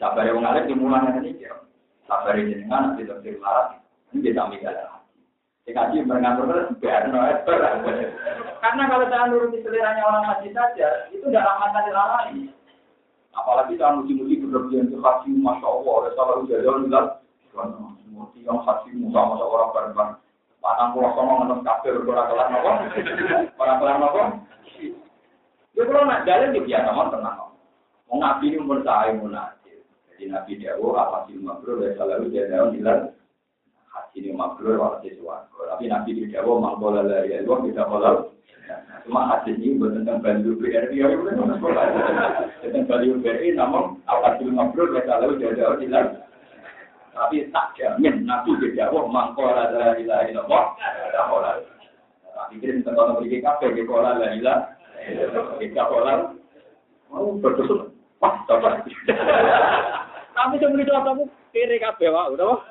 sabar wong alim dimulai ini kira. Sabar jenengan nanti terus larat, ini bisa ambil. Dikaji mengatur biar Karena kalau saya nuruti seleranya orang haji saja, itu tidak rahmatan lain. Apalagi saya muji-muji berlebihan ke haji, masya Allah, oleh salah jalan bilang, yang haji musa masa orang bareng Patang pulau sama nonton kafir orang kelar nopo, orang kelar nopo. Ya kalau nak jalan ya biasa mau tenang. Mau nabi ini umur saya mau najis. Jadi nabi dia oh apa sih makro ya selalu dia daun bilang ini makro walau sesuatu. Tapi nabi dia oh mangkola dari Allah tidak boleh. Cuma haji ini tentang bantu BRI ya nggak sekolah. Tentang bantu BRI namun apa sih makro ya selalu dia daun bilang tapi tak jamin nabi berjawab mangkola dari la ilallah kola tapi kita tentang beri kafe kola la ilah kita kola mau berdosa wah coba tapi yang muni cocok kiri kafe wah udah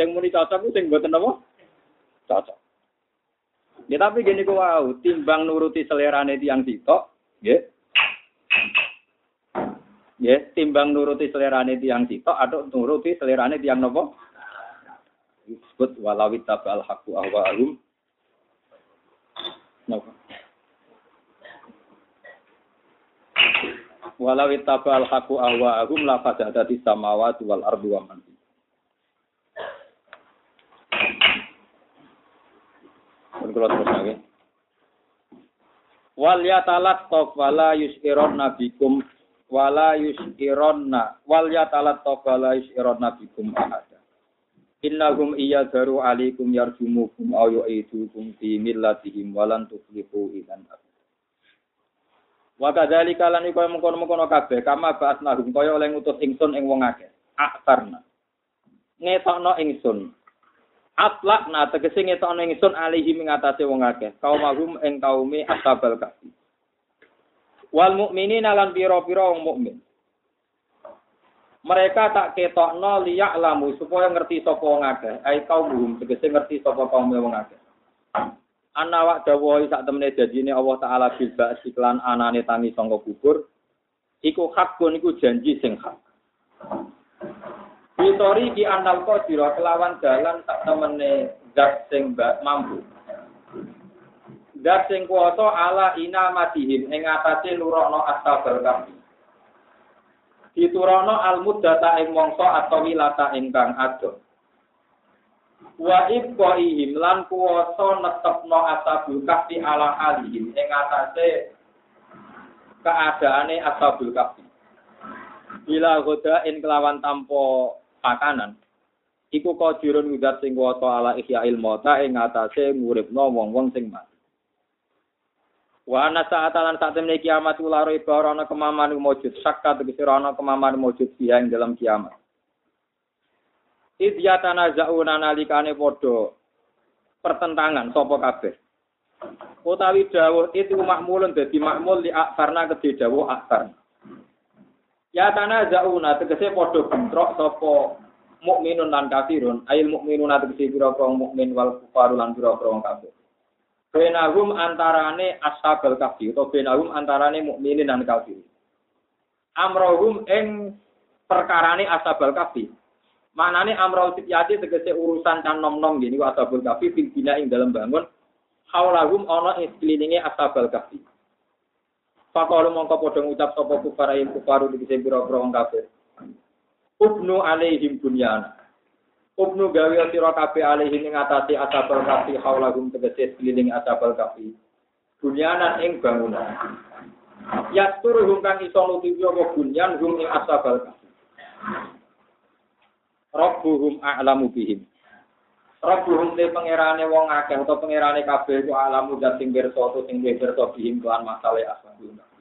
yang muni cocok sing buatan apa? Cocok. Ya tapi gini kok wow timbang nuruti selera yang sitok ya ya timbang nuruti selerane tiang sitok atau nuruti selerane tiang nopo disebut walawit tabal haku ahwa'ahum. Nopo walawit tabal haku ahwa'ahum la fasadati samawati wal ardu wa man Kalau terus lagi. Wal yatalat wala yus'iron nabikum wala yusironna wal yatalat wala yusironna bikum ahada. Innahum iya daru alikum yarjumukum aw yu'idukum fi millatihim walan tuflihu idan Wa kadzalika lan iku mengkono-mengkono kabeh kama ba'atnahum kaya oleh ngutus ingsun ing wong akeh aktarna ngetokno ingsun atlakna tegese ngetokno ingsun alihi ing atase wong akeh kaum mahum ing kaume ashabal kahfi Wal mukminin lan pira-pira wong mukmin. Mereka tak ketokno liyak lamu supaya ngerti sapa wong akeh. Ai kaum buhum tegese ngerti sapa kaum wong akeh. Ana wak dawuh sak temene janjine Allah taala bil ba'si anane tangi sangka kubur. Iku hakun iku janji sing hak. Bitori di anal kodiro kelawan dalan tak temene zat sing mampu. Dat sing kuwasa ala ina matihim ing atase nurono astabal kami. Diturono al muddata ing mongso atau wilata ingkang ado. Wa ibqaihim lan kuwasa netepno asabul kahfi ala alihim ing atase keadaane asabul kahfi. Bila goda in kelawan tampo pakanan. Iku qadirun udat sing kuwasa ala ihya ilmota ing atase nguripno wong-wong sing mati. Wa ana sa'atalan saat temne kiamat ulah ro ana kemaman mujud sakka tegese ana kemaman mujud dia ing dalam kiamat. Idya tanazauna nalikane padha pertentangan sapa kabeh. Utawi dawuh itu makmulun dadi makmul li akarna kedhe dawuh akar. Ya tanazauna tegese padha bentrok sapa mukminun lan kafirun. Ail mukminun tegese pira-pira mukmin wal kufaru lan pira-pira kafir. Benahum antarane ashabal kafir atau benahum antarane mukminin dan kafir. Amrohum ing perkarane ashabal kafir. Manane amrul sityati tegese urusan kan nom-nom gini ashabul kafir fil bina ing dalam bangun. Haulahum ana ing sekelilinge ashabal kafir Fakalu mongko padha ngucap sapa kufar ing kufaru tegese pira-pira wong kafir Ubnu alaihim bunyana Ubnu gawe sira kabeh alaihi ing atase asabal kafi haulahum tegese keliling asabal kafi. Bunyanan ing bangunan. Ya turuhum kang iso nutupi apa bunyan hum ing asabal kafi. Rabbuhum a'lamu bihim. Rabbuhum te pangerane wong akeh utawa pangerane kabeh ku alamu dat sing pirsa utawa sing pirsa bihim kelan masalah asabul kafi.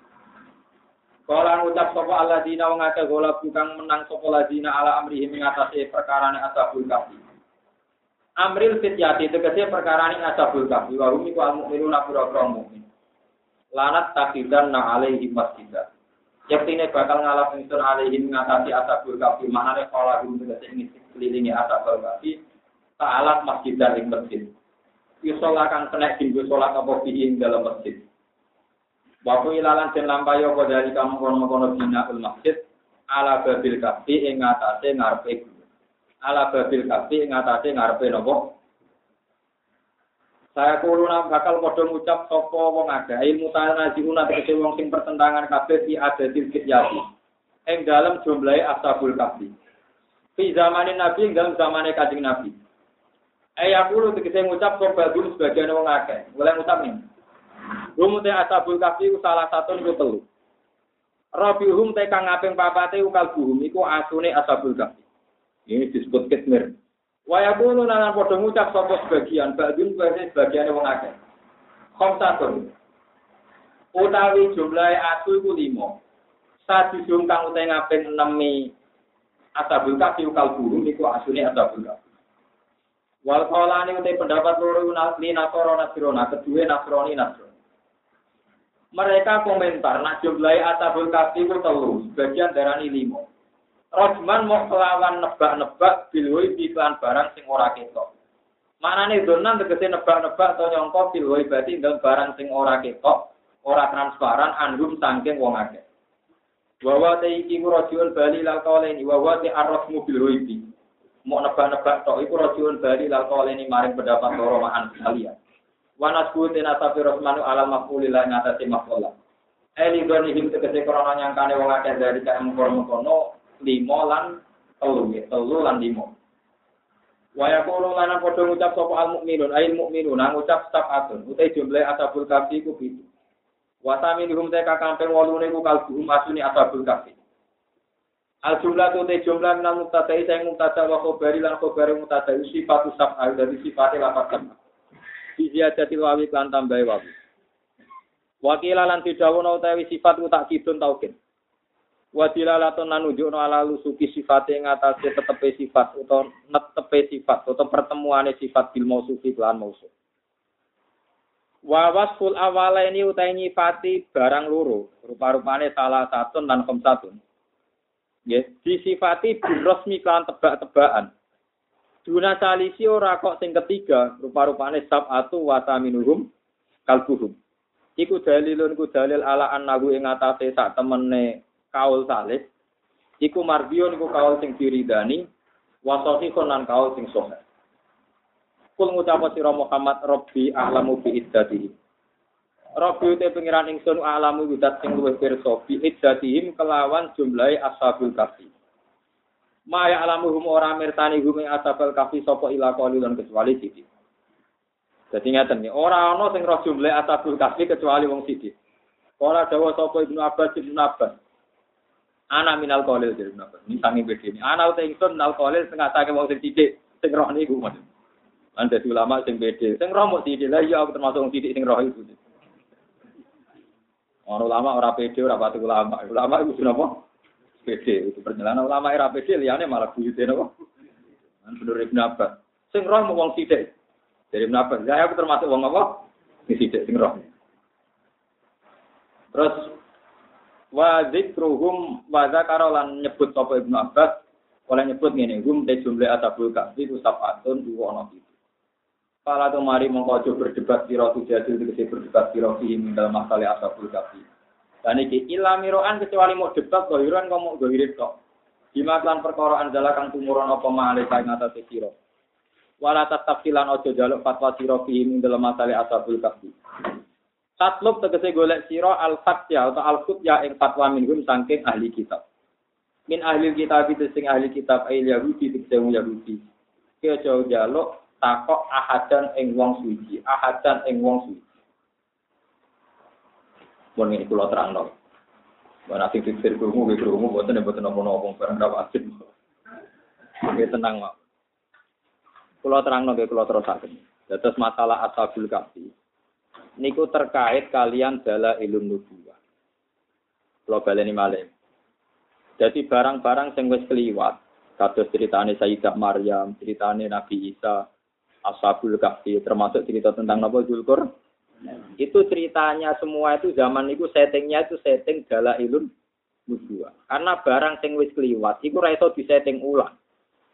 Kala ngucap sapa alladzina wong akeh golab kang menang sapa alladzina ala amrihi ing atase perkarane ashabul kahfi. Amril fityati tegese perkarane ashabul kahfi wa hum iku al-mu'minuna pura-pura mukmin. Lanat takidan na alaihi masjidah. Yaktine bakal ngalap ingsun alaihi ngatasi ashabul kahfi manane kala hum tegese ngisi kelilingi ashabul kahfi ta'alat masjid ing masjid. Yusolah kang kena dinggo salat apa ing dalam masjid. Waktu ilalan den lampayo apa dari kamu kono kono bina ul masjid ala babil kafi ing atase ngarepe ala babil kafi ing atase nopo? Saya kuluna bakal padha ngucap sapa wong ada ilmu tanazihuna tegese wong sing pertentangan kabeh di adatil kityati ing dalam jumlahe ashabul kafi. Fi zamanin nabi ing dalam zamane kanjeng nabi Ayakulu tegese ngucap sapa sebagian wong akeh boleh ngucap nih Rumute asabul kafi salah satu niku telu. Rabihum te kang ngaping papate ukal buhum iku asune asabul kafi. Ini disebut kitmir. Waya kulo nang padha ngucap sapa sebagian, badun kuwi sebagian wong akeh. Khamsatun. Utawi jumlahe asu iku lima. Sadisung kang utek ngaping enemi asabul kafi ukal buhum iku asune asabul kafi. Wal qolani utai pendapat loro li nasoro nasrona, kedua nasroni nasroni. Mereka komentar, nak jumlahi asabul kafi itu telu, sebagian darani limo. Rojman mau kelawan nebak-nebak bilwoi iklan barang sing ora ketok. nih donan tegese nebak-nebak atau nyongko bilwoi berarti dalam barang sing ora ketok, ora transparan, anhum sangking wong akeh. Wawa te iki rojul bali lal ini, wawa te arrosmu bilwoi Mau nebak-nebak tok iku rojul bali lal ini maring pendapat loro ma'an kalian. Wanas kutin asafi rosmanu ala mafulillah ngatasi mafulah. Eli him tegese korona nyangkane wong akeh dari kaya mengkono-mengkono limo lan telu ya, telu lan limo. Waya kulo lan padha ngucap sapa al mukminun ail mukminun nang ngucap atun utai jumlah asabul kafi ku pitu. Wasami hum te kakampeng wolune ku kalbuhum asuni asabul kafi. Al jumlah tu te jumlah minal mutadai saya mutada wa khobari lan khobari mutada sifatu sab'al dari sifatnya lapat sab'al. Bizia jati wawi klan tambahi wawi. Wakila lan didawono utawi sifat ku tak kidun taukin. Wadila laton lan nunjukno ala lusuki sifat ing atase tetepe sifat utawa netepe sifat utawa pertemuane sifat bil mausufi lan mausuf. Wa wasful awala ini utai nyifati barang loro, rupa-rupane salah satu dan komsatun. Yes, disifati birosmi klan tebak-tebakan. Duna salisi ora kok sing ketiga, rupa-rupane sab'atu wa taminuhum kalbuhum. Iku dalilun ku dalil ala annahu ing atase sak temene kaul salih. Iku marbion iku kaul sing diridani, wa sahihun lan kaul sing sahih. Kul ngucap sira Muhammad Rabbi a'lamu bi iddatihi. Rabbi te pengiran ingsun a'lamu yudat sing luwih pirsa bi iddatihim kelawan jumlahe ashabul kafi. Maya alamuhum ora mirtani hum ing asabal kafi sapa ila qalilun kecuali sithik. Dadi ngaten iki, ora ana sing roh jumlah asabul kafi kecuali wong sithik. Ora dawa sapa Ibnu Abbas Ibnu Abbas. Ana minal qalil dari Ibnu Abbas. Ini sangi beda ini. Ana uta ingsun minal qalil sing ngatake wong sing sithik, sing roh niku. Lan dadi ulama sing beda. Sing roh mung sithik. Lah iya aku termasuk wong sithik sing roh itu. Orang ulama ora pede ora pati ulama. Ulama itu apa? PD itu perjalanan ulama era PD liane malah buyute napa? Kan bener Ibnu Abbas. Sing roh mau wong sithik. Dari Ibnu Abbas. Saya aku termasuk wong apa? Sing sithik sing roh. Terus wa dzikruhum wa zakarolan nyebut sapa Ibnu Abbas. Oleh nyebut ngene, gum te jumlah asabul kahfi ku sabatun ono itu. Kala tu mari mengkojo berdebat sira tu jadi tegese berdebat sira fihi min dalam masalah asabul kahfi. Dan iki ilamiroan kecuali mau debat gohiran kok mau gohirit kok. Dimaklan perkara anjala kang tumuron apa male kae ngatasi sira. Wala tatafsilan ojo jaluk fatwa sira fihi min dalam masalah asabul kahfi. Tatlub tegese golek sira al-fatya atau al-futya ing fatwa minhum saking ahli kitab. Min ahli kitab itu sing ahli kitab ayil Yahudi tegese Yahudi. Aja jaluk takok ahadan ing wong suci, ahadan ing wong suci. Mun ini kula terangno. Mana sing pikir krungu nggih krungu mboten mboten napa-napa barang ra wajib. Nggih tenang, Mak. Kula terangno nggih kula terusaken. Dados masalah ashabul kahfi niku terkait kalian dala ilmu nubuwah. Kalau baleni malih. Jadi barang-barang sing wis keliwat, kados ceritane Sayyidah Maryam, ceritane Nabi Isa, Ashabul Kahfi, termasuk cerita tentang Nabi Zulkur. Itu ceritanya semua itu zaman itu settingnya itu setting dala ilun nubuwah. Karena barang sing wis keliwat, itu ra di setting ulang.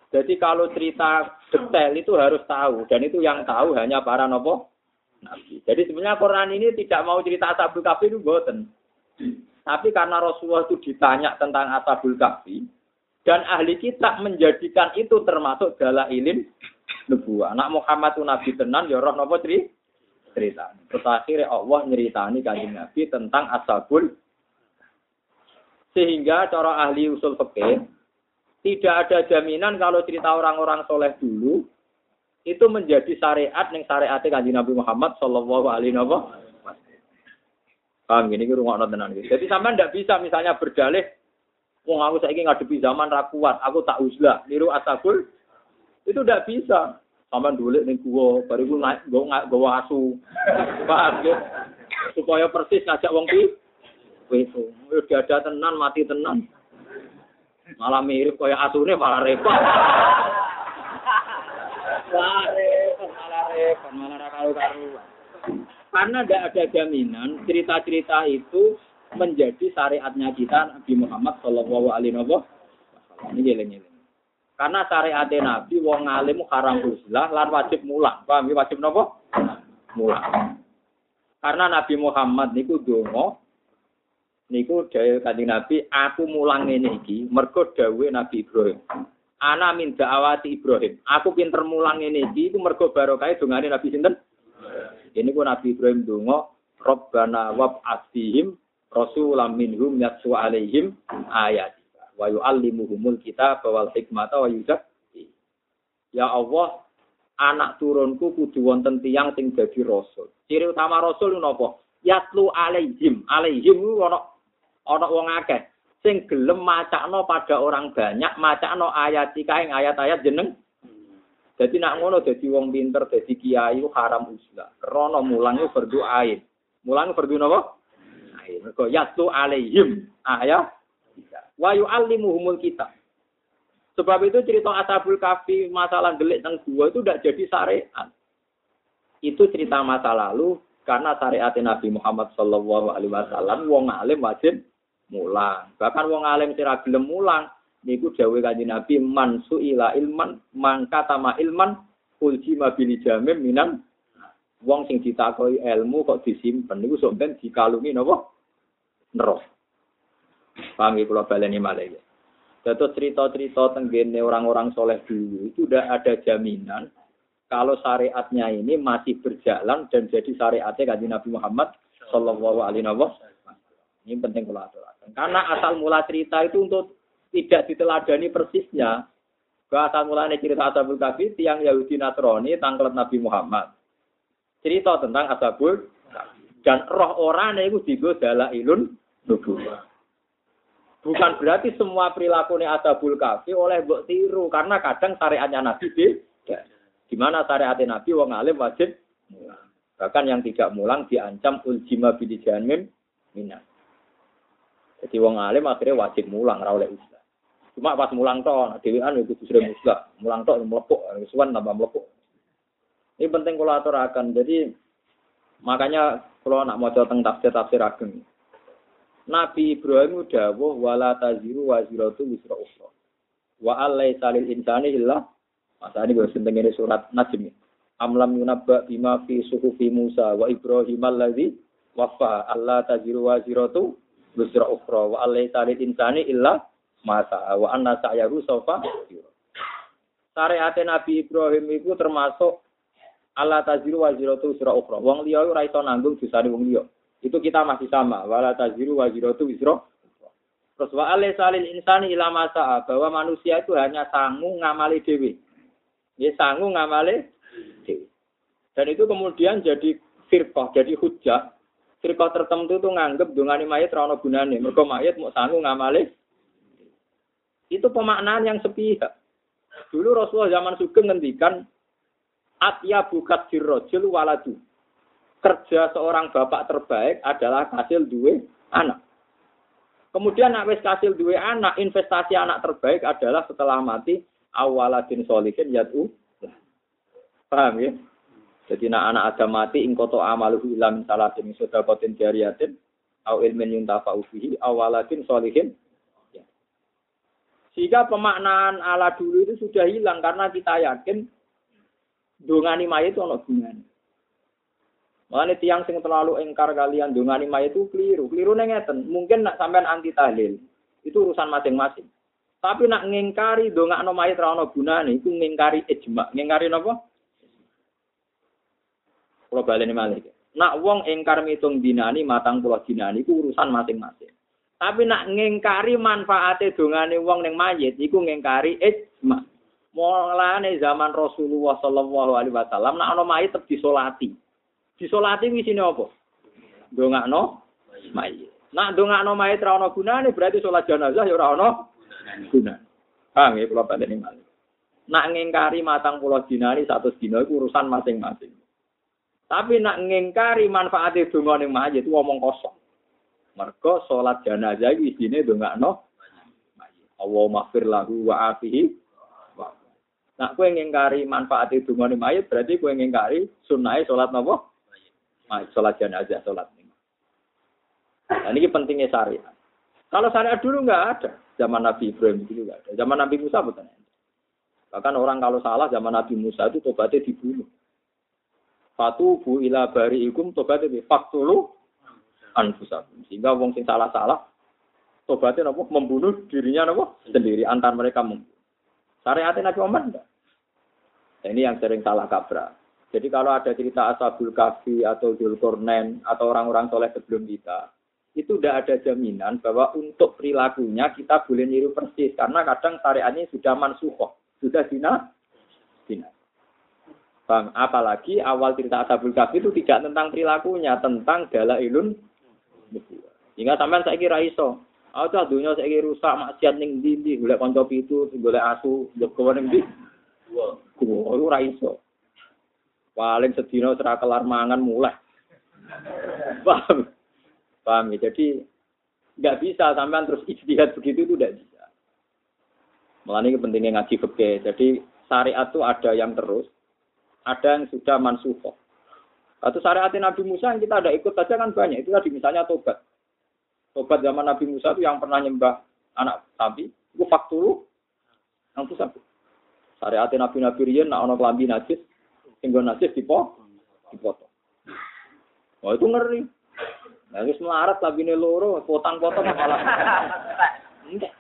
Jadi kalau cerita detail itu harus tahu dan itu yang tahu hanya para nopo Nabi. Jadi sebenarnya Quran ini tidak mau cerita Ashabul Kahfi itu boten. Tapi karena Rasulullah itu ditanya tentang Ashabul Kahfi dan ahli kitab menjadikan itu termasuk dalailin nubuah. Anak Muhammad itu nabi tenan ya roh napa cerita. Terus akhirnya Allah nyeritani kanjeng Nabi tentang Ashabul sehingga cara ahli usul fikih tidak ada jaminan kalau cerita orang-orang soleh dulu itu menjadi syariat yang syariatnya kanji Nabi Muhammad Shallallahu Alaihi Wasallam. Paham gini, rumah tenan. Jadi sampai tidak bisa misalnya berdalih, wong aku saya ngadepi zaman rakuat, aku tak uzlah, niru asabul, itu tidak bisa. Sampai dulu nih gua, naik, gua gua asu, paham gitu. Supaya persis ngajak wong pi, itu, udah ada tenan, mati tenan. Malah mirip kayak asune malah repot. Karu-karuan. Karena tidak ada jaminan cerita-cerita itu menjadi syariatnya kita Nabi Muhammad Shallallahu Alaihi Wasallam. Ini geleng-geleng. Karena syariat Nabi wong alim haram huslah lan wajib mulang. Paham ya? wajib nopo? Mulang. Karena Nabi Muhammad niku donga niku dawuh Kanjeng Nabi, aku mulang ngene iki mergo dawuh Nabi Ibrahim. Ana min da'awati Ibrahim. Aku pinter mulang ini iki iku mergo barokah dongane Nabi sinten? Ini ku Nabi Ibrahim donga, Rabbana wab'athihim rasulam minhum yatsu alaihim ayat. Wa yu'allimuhumul kitab wal hikmata wa yuzakki. Ya Allah, anak turunku kudu wonten tiyang sing dadi rasul. Ciri utama rasul napa? Yatlu alaihim. Alaihim ana ana wong akeh sing gelem macakno pada orang banyak, macakno ayat ing ayat-ayat jeneng. Jadi nak ngono dadi wong pinter, dadi kiai haram usla. Krana mulange berdoa ain. Mulange berdoa napa? Ain. Mergo yatu alaihim ayat. Wa yu'allimuhumul kitab. Sebab itu cerita Ashabul Kafi masalah gelik teng dua itu tidak jadi syariat. Itu cerita masa lalu karena syariat Nabi Muhammad Shallallahu Alaihi Wasallam wong alim wajib mulang. Bahkan wong alim sira gelem mulang niku dawuh kanjeng Nabi man suila ilman man katama ilman ulji mabili jamim minan wong sing ditakoi ilmu kok disimpen niku sok ben dikalungi napa neraka. Paham ya kula baleni malih. Dato cerita-cerita tenggene orang-orang soleh dulu itu udah ada jaminan kalau syariatnya ini masih berjalan dan jadi syariatnya kanjeng Nabi Muhammad Shallallahu Alaihi Wasallam. Ini penting kalau. Karena asal mula cerita itu untuk tidak diteladani persisnya. Ke asal mulanya cerita Ashabul Kahfi, tiang Yahudi Nasrani, tangklet Nabi Muhammad. Cerita tentang Ashabul Dan roh orang itu juga adalah ilun. Bukan berarti semua perilaku ini Ashabul Kahfi oleh mbok tiru. Karena kadang syariatnya Nabi. Di mana syariat Nabi, wong alim wajib Bahkan yang tidak mulang diancam uljima bidijamin minat. Jadi wong alim akhirnya wajib mulang ra oleh. Cuma pas mulang toh, dhewean itu sudah muslah. Mulang toh mlepuk, suwan tambah mlepuk. Ini penting kalau aturakan. Jadi makanya kalau nak mau tentang tafsir tafsir ageng. Nabi Ibrahim dawuh wala taziru waziratu wisra ukhra. Wa alai salil insani illa masa ini gue senteng ini surat Najm. Amlam yunabba bima fi suhufi Musa wa Ibrahim alladzi wafa Allah taziru wa ziratu wisra ukhra wa alai salil insani illa masa wa anna sa'yahu sawfa Syariat Nabi Ibrahim itu termasuk Allah taziru wa ziratu wisra ukhra. Wong liya ora iso nanggung dosane wong liya. Itu kita masih sama. Wala taziru wa ziratu wisra Terus wa salil insani ila masa bahwa manusia itu hanya sanggup ngamali dewi. Ya sanggup ngamali dewi. Dan itu kemudian jadi firqah, jadi hujah. Firqah tertentu itu nganggep dongani mayat rana gunane. Mereka mayat mau sanggup ngamali. Itu pemaknaan yang sepihak. Dulu Rasulullah zaman Sugeng ngendikan atya bukat dirrojul waladu. Kerja seorang bapak terbaik adalah hasil dua anak. Kemudian nak wis kasil dua anak, investasi anak terbaik adalah setelah mati awaladin solihin yatu. Paham ya? Jadi nak anak ada mati ingkoto amaluhu ilam salatin sodakotin jariyatin au ilmin yuntafa'u fihi awaladin solihin. Sehingga pemaknaan ala dulu itu sudah hilang karena kita yakin dongani mayit itu ono gunanya. Makanya tiang sing terlalu engkar kalian dongani mayat itu keliru. Keliru ngeten. Mungkin nak sampean anti tahlil. Itu urusan masing-masing. Tapi nak ngingkari dongakno mayat ra ono gunane iku ngingkari ijma. Ngingkari napa? Kula baleni malih. Nak wong engkar mitung dinani matang pulau dinani iku urusan masing-masing. Tapi nak ngingkari manfaate dongane wong ning mayit iku ngingkari ijma. Mulane zaman Rasulullah sallallahu alaihi wasallam nak ono mayit tetep disolati. Disolati wisine apa? Dongakno mayit. Nak dongakno mayit ra ono gunane berarti salat jenazah ya ora ono gunane. Paham ya kula baleni malih. Nak ngingkari matang pulau dinari satu dina itu urusan masing-masing. Tapi nak ngingkari manfaatnya donga ning mayit itu ngomong kosong. Mergo salat jenazah iki isine dongakno mayit. Allahumma fir lahu wa afihi Nak kue ngingkari manfaat itu ning mayit berarti kue ngingkari sunnah salat napa? Nah, sholat jenazah, sholat ini. Nah, ini pentingnya syariat. Kalau syariat dulu nggak ada, zaman Nabi Ibrahim dulu nggak ada, zaman Nabi Musa bukan. Bahkan orang kalau salah zaman Nabi Musa itu tobatnya dibunuh. Fatubu ila bari ikum tobatnya di faktulu anfusakum. Sehingga wong sing salah-salah tobatnya nopo membunuh dirinya nopo sendiri antar mereka membunuh. Syariatnya Nabi Muhammad enggak. Nah, ini yang sering salah kaprah. Jadi kalau ada cerita Ashabul Kahfi atau Dzulkarnain atau orang-orang soleh sebelum kita, itu tidak ada jaminan bahwa untuk perilakunya kita boleh niru persis karena kadang syariatnya sudah mansuhoh, sudah dina, dina. Bang, apalagi awal cerita Ashabul Kahfi itu tidak tentang perilakunya, tentang dalailun Hingga sampean saya kira iso. Aku tuh dunia saya kira rusak maksiat ning ndi ndi golek kanca pitu, golek asu, jogo ning ndi. Wah, ora iso. Paling sedina serak kelar mangan mulai. Paham? Paham ya? Jadi nggak bisa sampean terus istihad begitu itu tidak bisa. Malah ini pentingnya ngaji fikih. Jadi syariat itu ada yang terus, ada yang sudah mansuhoh. Atau syariat Nabi Musa yang kita ada ikut saja kan banyak. Itu tadi misalnya tobat. Tobat zaman Nabi Musa itu yang pernah nyembah anak sapi, itu fakturu, yang itu sapi. Syariat Nabi Nabi Rian, nak ono kelambi najis, Tinggal najis dipo, dipotong. Oh itu ngeri. Nah, wis melarat ini loro, potong-potong. Enggak.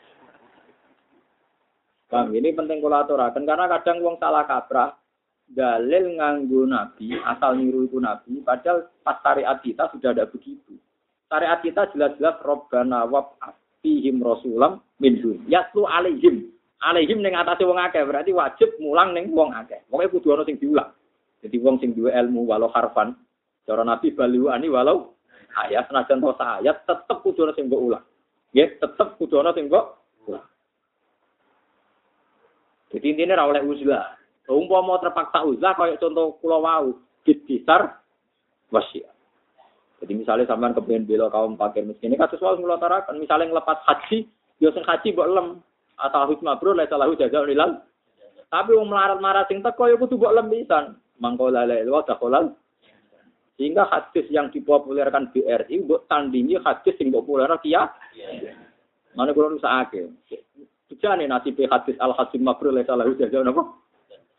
Bang, ini penting kula aturaken karena kadang wong salah kaprah dalil nganggo nabi, asal niru itu nabi, padahal pas syariat kita sudah ada begitu. Syariat kita jelas-jelas robbana wab fihim rasulam minhum. Yatlu alaihim. Alaihim ning atase wong akeh, berarti wajib mulang ning wong akeh. Pokoke kudu ana sing diulang. Jadi wong sing duwe ilmu walau harfan, cara Nabi baliwani walau ayat senajan to ayat tetep kudu ana sing mbok ulang. Nggih, tetep kudu ana sing mbok ulang. Jadi intinya ora oleh uzlah. Umpama terpaksa uzlah kaya contoh kula wau, besar wasiat. Jadi misalnya sampean kepengen bela kaum fakir miskin ini kasus soal mula misalnya ngelepas haji, yo sing haji mbok lem atau hikmah bro la salahu jaza ilal. Tapi wong melarat-marat sing teko yo kudu mbok lem pisan mangkola lelwa dakolal sehingga hadis yang dipopulerkan BRI buat tandingi hadis yang populer kia mana kalau nusa ake Bejane nasib hadis al hasim mabrur la salahu jaza napa?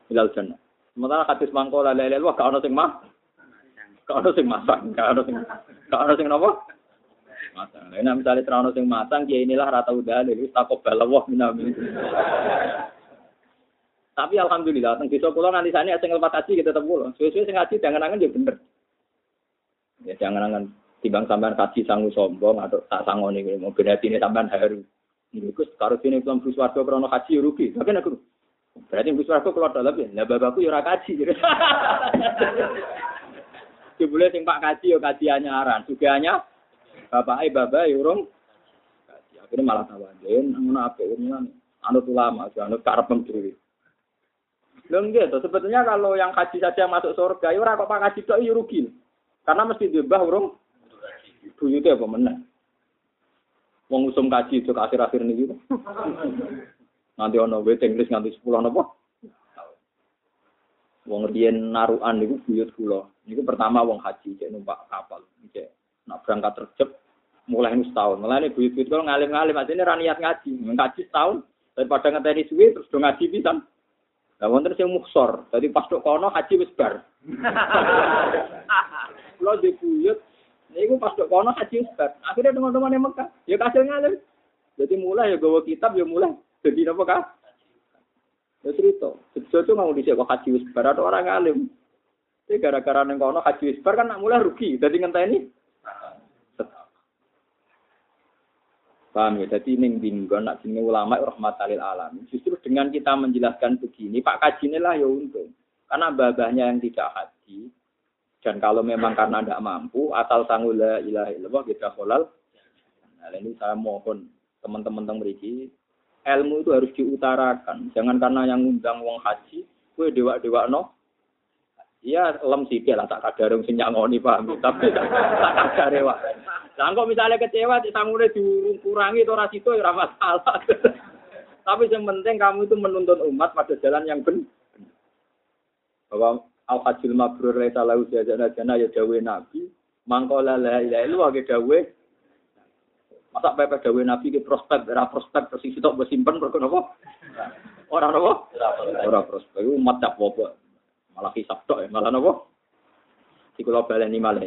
Ilal jannah. Sementara hadis mangkola la ilaha illallah gak sing mah. Gak ono sing masak, gak ono sing gak ono sing? Matang. Nah, misalnya terano sing matang, ya inilah rata udah dari takut balawah minamin. Tapi alhamdulillah, teng desa kula nganti sane sing lepas haji kita tetep kula. Suwe-suwe sing haji jangan-jangan ya bener. Ya jangan-jangan timbang sampean haji sangu sombong atau tak sangoni mau berarti ini sampean haru. Ini Gus karo sini belum Gus warga krono haji ya rugi. Tapi aku berarti Gus warga keluar dalam ya. Lah bapakku ya kaji. Jebule sing Pak kaji ya kaji anyaran, sugihane bapak bapak ya urung kaji. Akhirnya malah tawajen, ngono apik ngono. Anut ulama, anut karep dhewe. Lho nggih sebetulnya kalau yang haji saja masuk surga, ya kok Pak haji tok rugi. Karena mesti diubah urung buyute apa meneh. Wong usum kaji itu akhir-akhir niki. Nanti ono waiting list nganti 10 napa? Wong riyen narukan niku buyut kula. Niku pertama wong haji cek numpak kapal. Cek nak berangkat terjep mulai ini setahun. Mulai buyut-buyut kalau ngalim-ngalim aja ini raniat ngaji. Ngaji setahun daripada ngeteni suwi terus do ngaji pisan. Lah wonten sing muksor. Dadi pas tok kono haji wis bar. Kulo di buyut niku pas tok kono haji wis bar. Akhirnya teman-teman yang Mekah ya kasil ngalim. Jadi mulai ya gawa kitab ya mulai jadi apa kah? Ya cerita. Cerita itu mau disiap haji wis bar atau orang ngalim. Jadi gara-gara neng kono haji wis bar kan nak mulai rugi. Jadi ngenteni Paham ya? Jadi ini binggon, nak jenis ulama rahmatalil alam. Justru dengan kita menjelaskan begini, Pak Kaji lah ya untung. Karena babahnya yang tidak haji, dan kalau memang karena tidak mampu, asal sanggula ilaha illallah kita kolal. Nah, ini saya mohon teman-teman tentang meriki, ilmu itu harus diutarakan. Jangan karena yang undang wong haji, kue dewa-dewa no, Iya, lem sih lah tak kadar sing nyangoni paham. Tapi tak kadare wae. Lah kok misalnya kecewa di sangune dikurangi itu ora situ ya masalah. Tapi yang penting kamu itu menuntun umat pada jalan yang benar. Bahwa al hajjul mabrur laisa lahu jazana jana ya dawe nabi, mangkola la ilaha Masa pepe dawe nabi ke prospek, ora prospek terus sitok simpen perkara apa? Ora apa? Ora prospek. Umat cap apa? Malah kisah tok ya, malah apa? Di kula baleni malah.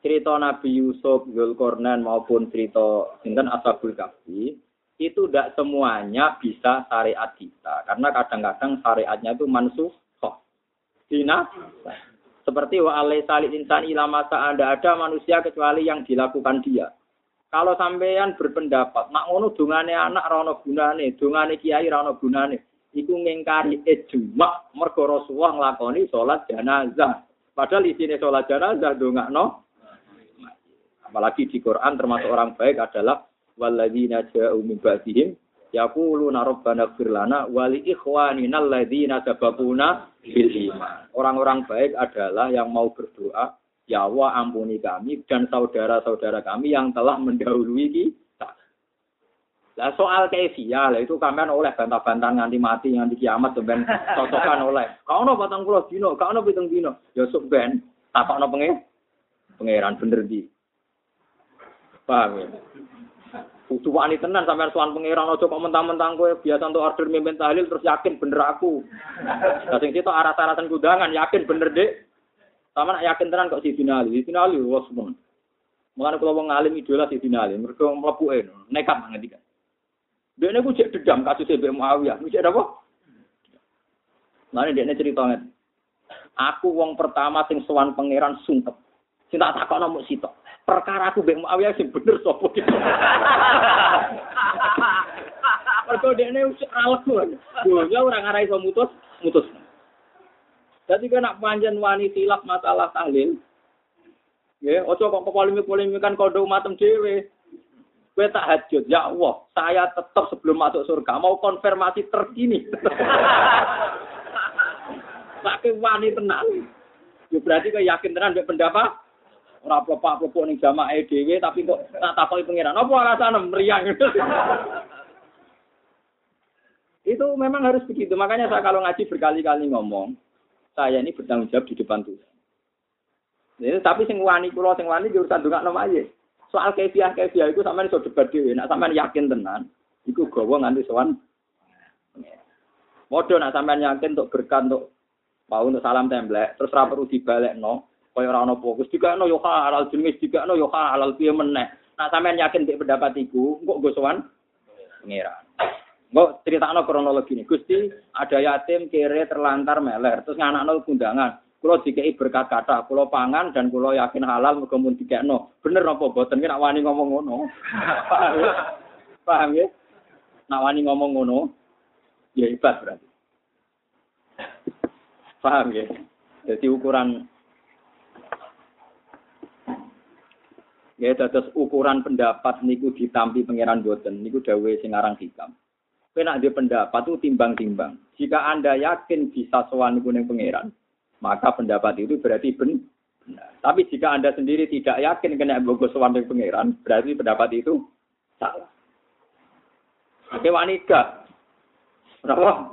cerita Nabi Yusuf, Zulkarnain maupun cerita sinten Ashabul Kahfi itu tidak semuanya bisa syariat kita karena kadang-kadang syariatnya itu mansuh Dina seperti wa alai salih insan ilama anda ada manusia kecuali yang dilakukan dia. Kalau sampean berpendapat, nak ngono dungane anak rono gunane, dungane kiai rono gunane, iku ngingkari ijma mergo Rasulullah nglakoni salat jenazah. Padahal isine salat jenazah dongakno Apalagi di Quran termasuk orang baik adalah walladzina ja'u min ba'dihim yaquluna rabbana ighfir lana wa li ikhwanina alladzina sabaquna bil iman. Orang-orang baik adalah yang mau berdoa, ya Allah ampuni kami dan saudara-saudara kami yang telah mendahului kita. Lah soal keifiyah lah itu kalian oleh bantah-bantah nganti mati nganti kiamat sampean cocokan oleh. Kau no batang pulau dino, kau no pitung dino. Ya ben takokno pengen pangeran bener di. Paham ya? Kudu wani tenan sampean sowan pangeran aja kok mentang-mentang kowe biasa untuk order mimpin tahlil terus yakin bener aku. Lah sing situ aras-arasan kudangan yakin bener Dik. Sama yakin tenan kok si Ali. Si Ali wis mun. Mulane kula wong alim idola si Ali, mergo mlebuke nekat ngendikan. Dia ini cek dedam kasus Mbak Muawiyah. Cek apa? Ini dia cerita Aku wong pertama sing sowan pangeran sungkep. Sing tak takok nomor sitok perkara aku mbek Muawiyah sing bener sapa iki. Mergo dekne usah alku. Dunya ora ngarai iso mutus, mutus. Jadi kan panjen wani silap masalah tahlil. Ya, ojo kok polemik-polemikan kodo matem dhewe. Kowe tak hajut, ya Allah, saya tetap sebelum masuk surga mau konfirmasi terkini. Saking wani tenang. Ya berarti kau yakin tenan mbek pendapat ora plepak-plepok ning jamaah dhewe tapi kok tak takoki pangeran. Apa alasan meriang? Itu memang harus begitu. Makanya saya kalau ngaji berkali-kali ngomong, saya ini bertanggung jawab di depan Tuhan. Jadi, tapi sing wani kula sing wani di urusan dongakno aja. Soal kefiah kefiah itu sampean iso debat dhewe. Nek sampean yakin tenan, Iku gawa nganti sowan. Modho nak sampean yakin untuk berkah untuk mau untuk salam templek, terus ra perlu dibalekno, kaya ora ana fokus dikakno yo halal jenis dikakno yo halal piye meneh. Nak sampean yakin dik pendapat iku, kok go sowan pangeran. Mbok critakno kronologi ini. Gusti, ada yatim kere terlantar meler, terus nganakno kundangan. Kulo dikei berkat kata, kulo pangan dan kulo yakin halal muga mun dikekno. Bener apa boten ki nak wani ngomong ngono. Paham ya? Paham ya? Nak wani ngomong ngono, ya hebat berarti. Paham ya? Jadi ukuran Ya dados ukuran pendapat niku ditampi pangeran boten niku dawuhe sing aran hikam. Kowe nek pendapat itu timbang-timbang. Jika Anda yakin bisa sowan niku ning pangeran, maka pendapat itu berarti benar. Tapi jika Anda sendiri tidak yakin kena bogo sowan pangeran, berarti pendapat itu salah. Oke wanita. Berapa?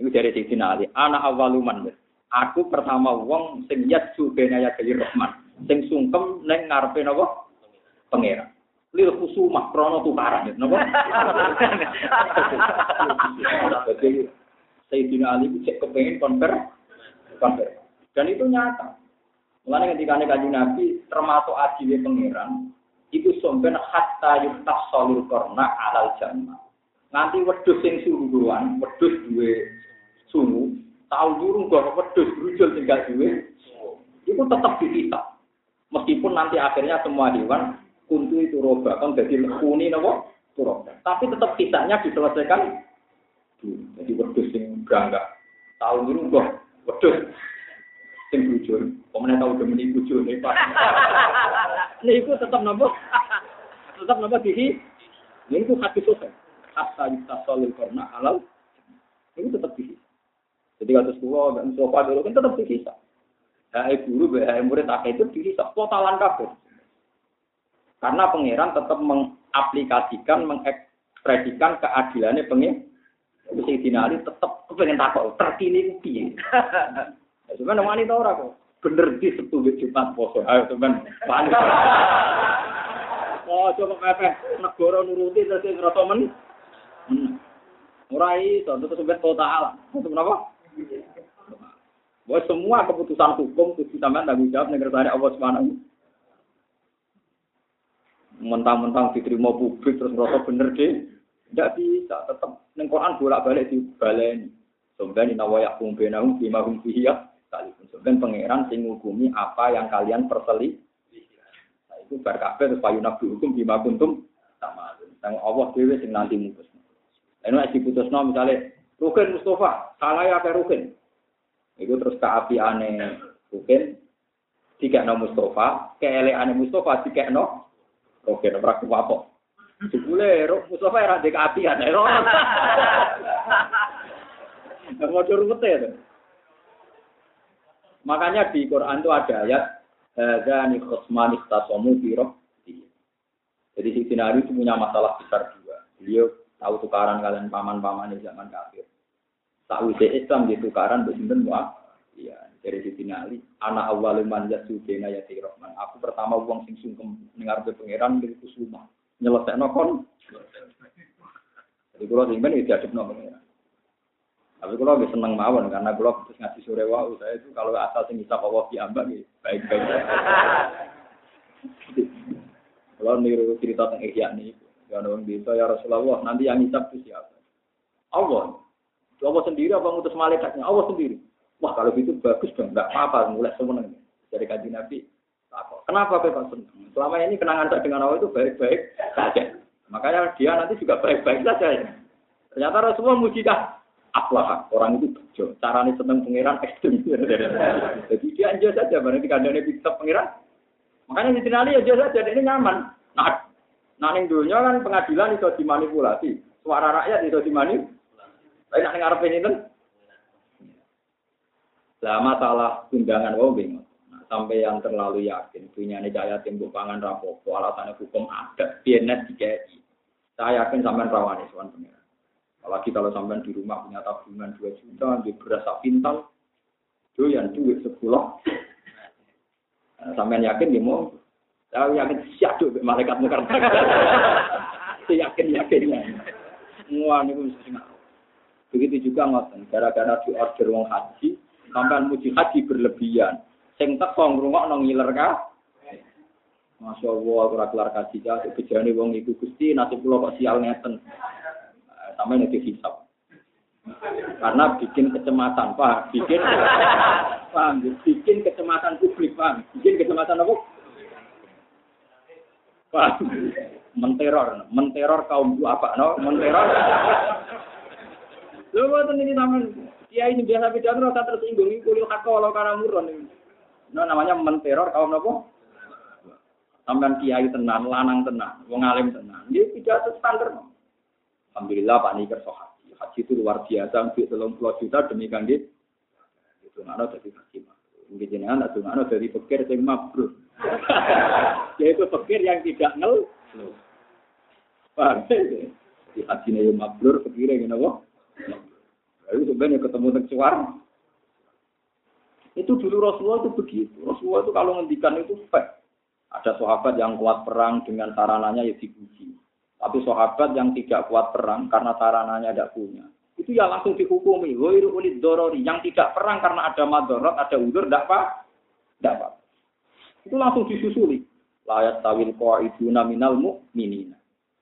Ini dari Siti Ali. Anak awaluman. Aku pertama wong sing yatsu benaya Rahman. Sing sungkem neng ngarepe napa? pangeran. Lil kusumah krono tukaran, napa? Jadi Sayyidina Ali cek kepengen konver, konver. Dan itu nyata. Mulanya ketika kaji Nabi termasuk adilnya pangeran, itu somben hatta yuktas solul korna alal jannah. Nanti wedus yang suruhan, wedus dua suhu, tahu durung gak wedus berujul tinggal dua, itu tetap dihisap. Meskipun nanti akhirnya semua hewan kuntu itu roba kan jadi lekuni nopo? Roba tapi tetap kisahnya diselesaikan. Jadi wedus yang berangkat tahu dulu kok wedus sing bujur. Pemenang tahu udah menipu bujur nih pak? Ini itu tetap nopo? Tetap nopo dihi? Ini itu hati sosial hatta solil karena halal. Ini tetap dihi. Jadi kata sekolah dan sofa dulu kan tetap dihisap. Hai guru, hai murid, akhir itu dihisap. Totalan kabel. Karena pangeran tetap mengaplikasikan, mengekspresikan keadilannya pengen. Sayyidina Ali tetap kepengen takut, terkini piye. Ya, cuman wanita orang kok. Bener di sepuluh Jumat poso. Ayo teman, Oh, coba pepe negara nuruti terus ngerasa men. Ora iso, terus sampai total. Itu kenapa? Bahwa semua keputusan hukum itu sampean tanggung jawab negara Allah Subhanahu mentang-mentang diterima publik terus merasa bener deh. Tidak bisa tetap neng Quran bolak balik di balen sebenarnya nawaya kumbenahum bima hum fiya sekalipun sebenarnya pangeran sing apa yang kalian perseli. Nah, itu berkabeh terus payunak hukum bima kuntum sama. Yang Allah dewi sing nanti mutus. Masih putus no misalnya Rukin Mustafa salah ya kayak Rukin itu terus keapiane Rukin tiga no Mustafa keeleane Mustafa tiga no Oke, ora apa. Jebule Mustafa ora ndek apian. Mau rumit ya. Makanya di Quran itu ada ayat Hadani khusmani tasomu biro. Jadi si Sinari itu punya masalah besar juga. Beliau tahu tukaran kalian paman-paman di zaman kafir. Tahu Islam di tukaran bersinten wah. Iya, dari Siti Ali, anak awal man yasudena ya Rahman. Aku pertama uang sing sungkem dengar be pangeran dari kusuma. Nyelesekno kon. Jadi kalau sing ben diadepno pangeran. Tapi kalau lebih seneng mawon karena kalau terus ngasih sore wau saya itu kalau asal sing bisa Allah diambak gitu baik-baik. kalau niru cerita tentang Ihya nih, ya orang bisa ya Rasulullah nanti yang hisab itu siapa? Allah. Allah sendiri apa ngutus malaikatnya? Allah sendiri. Wah kalau gitu bagus dong, nggak apa-apa, mulai seneng. Dari kaji Nabi, Kenapa Bapak senang? Selama ini kenangan saya dengan Allah itu baik-baik saja. Makanya dia nanti juga baik-baik saja. Ya. Ternyata Rasulullah mujidah. Aflah, orang itu bejo. Caranya senang pangeran ekstrim. Jadi dia aja saja, barang di kandangnya bisa pangeran. Makanya di sini aja saja, ini nyaman. Nah, nah ini dunia kan pengadilan itu dimanipulasi. Suara rakyat itu dimanipulasi. Tapi nak ngarepin itu lah masalah undangan wong bingung. Nah, sampai yang terlalu yakin punya nih daya timbul pangan rapopo alasannya hukum ada bienes DKI. Saya yakin sampean rawan soal pengiran. Apalagi kalau sampean di rumah punya tabungan 2 juta, di beras pintal, yang duit sepuluh. Nah, sampean yakin dia mau? Saya yakin siap tuh malaikat mukar. Saya yakin yakin ya. Wah, niku mesti ngawur. Begitu juga ngoten, gara-gara di order wong haji, sampean muji haji berlebihan. Sing teko ngrungokno ngiler ka. Masya Allah, aku kelar kaji ya, bejane wong iku Gusti nasib kula kok sial ngeten. Sampai nanti hisap. Karena bikin kecemasan, Pak. Bikin paham, bikin kecemasan publik, Pak. Bikin kecemasan apa? Pak. Menteror, menteror kaum apa, no? Menteror. Lho ngoten ini sampean kiai ini biasa pidato rasa tersinggung iki kulil hak kalau karena muron ini. Nah, namanya menteror kaum apa? Sampean kiai tenan, lanang tenan, wong alim tenan. Ini pidato standar. Alhamdulillah Pak Niker so haji. Haji itu luar biasa, untuk telung puluh juta demi kangge. Itu nggak jadi haji. Mungkin jenengan nggak dari pikir yang mabrur. Yaitu pikir yang tidak ngel. Paham? Di haji mabrur, pikirnya gini apa? Lalu sebenarnya ketemu tercuar. Itu dulu Rasulullah itu begitu. Rasulullah itu kalau ngendikan itu fact. Ada sahabat yang kuat perang dengan sarananya ya dipuji. Tapi sahabat yang tidak kuat perang karena sarananya tidak punya. Itu ya langsung dihukumi. Wairu ulid dorori. Yang tidak perang karena ada madorot, ada udur, tidak apa? Tidak apa. Itu langsung disusuli. Layat tawil qaiduna minal mu'minina.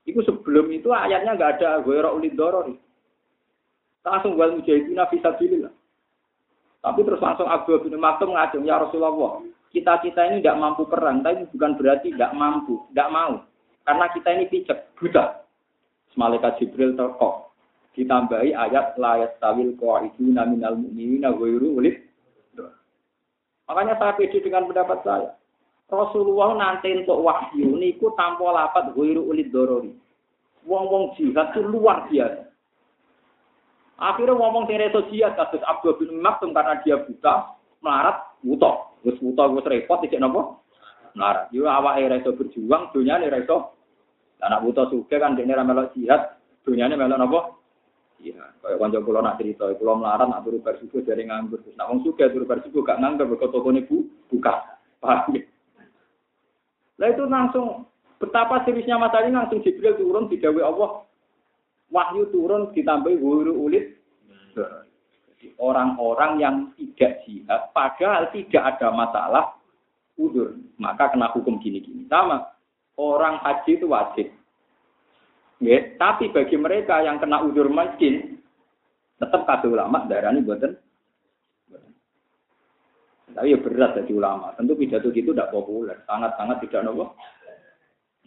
Itu sebelum itu ayatnya nggak ada wairu ulid dorori. Langsung wal mujahidina fisabilillah. Tapi terus langsung Abu bin Maktum ngajeng, ya Rasulullah, kita-kita ini tidak mampu perang, tapi bukan berarti tidak mampu, tidak mau. Karena kita ini picek, buta. Malaikat Jibril terkok. Ditambahi ayat layat tawil itu naminal mu'minina ghairu ulid. Makanya saya pede dengan pendapat saya. Rasulullah nanti untuk wahyu niku tanpa lapat ghairu ulid dorori. Wong-wong jihad itu luar biasa. Akhirnya ngomong sing reso jihad kasus Abdul bin Maktum karena dia buta, melarat, buta. Wis buta wis repot iki napa? Melarat. Yo awake reso berjuang, dunyane reso. Anak buta suka kan dene ra melok jihad, dunyane melok napa? Iya, kayak kanca kula nak cerita, kula melarat nak turu bar subuh dari nganggur. Terus nak wong suka turu bar subuh gak nganggur kok tokone bu buka. Paham ya? Lah itu langsung betapa seriusnya masalah ini langsung Jibril turun digawe Allah wahyu turun ditambahi wuru ulit. Orang-orang yang tidak jihad, padahal tidak ada masalah, udur. Maka kena hukum gini-gini. Sama, orang haji itu wajib. Ya, tapi bagi mereka yang kena udur miskin, tetap kata ulama darah ini buatan. Tapi ya berat jadi ulama. Tentu pidato gitu tidak populer, sangat-sangat tidak nopo.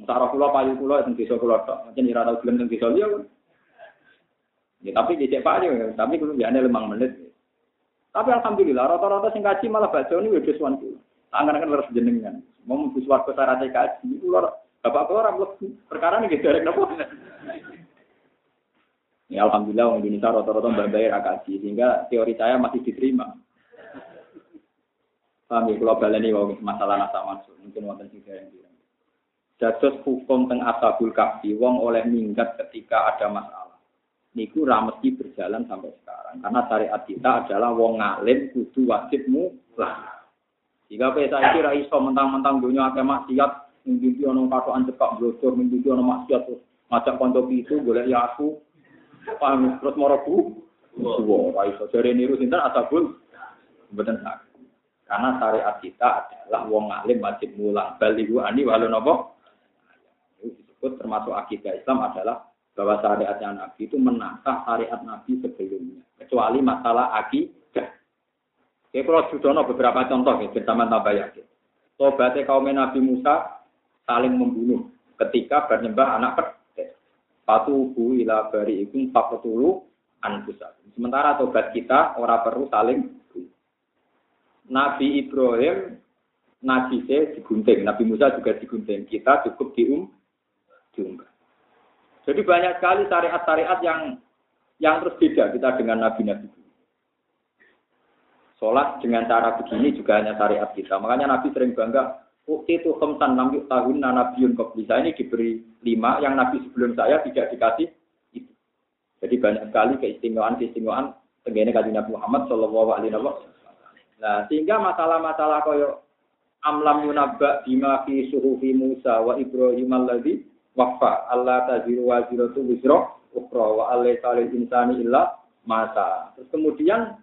Sarah pulau payu pulau itu bisa pulau tak. Tahu belum bisa dia. Ya, tapi cek Pak ya, tapi kudu biasanya lemang menit. Tapi alhamdulillah rata-rata sing kaji malah baca ini wis suwan kulo. Tangan kan harus jenengan. Mau mlebu swarga syarat kaji lho bapak ora mlebu. Perkara niki derek napa? Ya alhamdulillah orang Indonesia rata-rata bayar kaji sehingga teori saya masih diterima. Ya, kalau baleni wong masalah nasa masuk, mungkin wonten sing bilang. Dados hukum teng asabul kafi, wong oleh minggat ketika ada masalah niku ra mesti berjalan sampai sekarang karena syariat kita adalah wong ngalim kudu wajib mutlak. Jika pesa iki ra iso mentang-mentang dunia akeh maksiat mimpi ana katokan cekak blocor mimpi ana maksiat terus ngajak kanca itu golek ya aku paham terus moro ku Wah, ra iso jare niru sinten asabul mboten sak. Karena syariat kita adalah wong ngalim wajib mulang. Balihu ani walau nopo. Itu disebut termasuk akidah Islam adalah bahwa syariatnya Nabi itu menantang syariat Nabi sebelumnya. Kecuali masalah akidah. Oke, kalau sudah beberapa contoh ya, bersama tambah yakin. Sobatnya kaum Nabi Musa saling membunuh ketika bernyembah anak pedet. Patuhu ila bari ikum fakutulu anfusa. Sementara tobat kita orang perlu saling Nabi Ibrahim Nabi saya digunting, Nabi Musa juga digunting. Kita cukup dium, diunggah. Jadi banyak sekali syariat-syariat yang yang terus beda kita dengan nabi-nabi. Sholat dengan cara begini juga hanya syariat kita. Makanya Nabi sering bangga, Ukti itu lam yuk tahun nabiun bisa ini diberi lima, yang Nabi sebelum saya tidak dikasih. Jadi banyak sekali keistimewaan-keistimewaan tenggene kaji Nabi Muhammad Shallallahu Alaihi Wasallam. Nah, sehingga masalah-masalah koyo amlam yunabba bima fi suhufi Musa wa Ibrahim alladhi wafa Allah taziru waziratu wisro ukra wa alaysa lil insani illa masa. Terus kemudian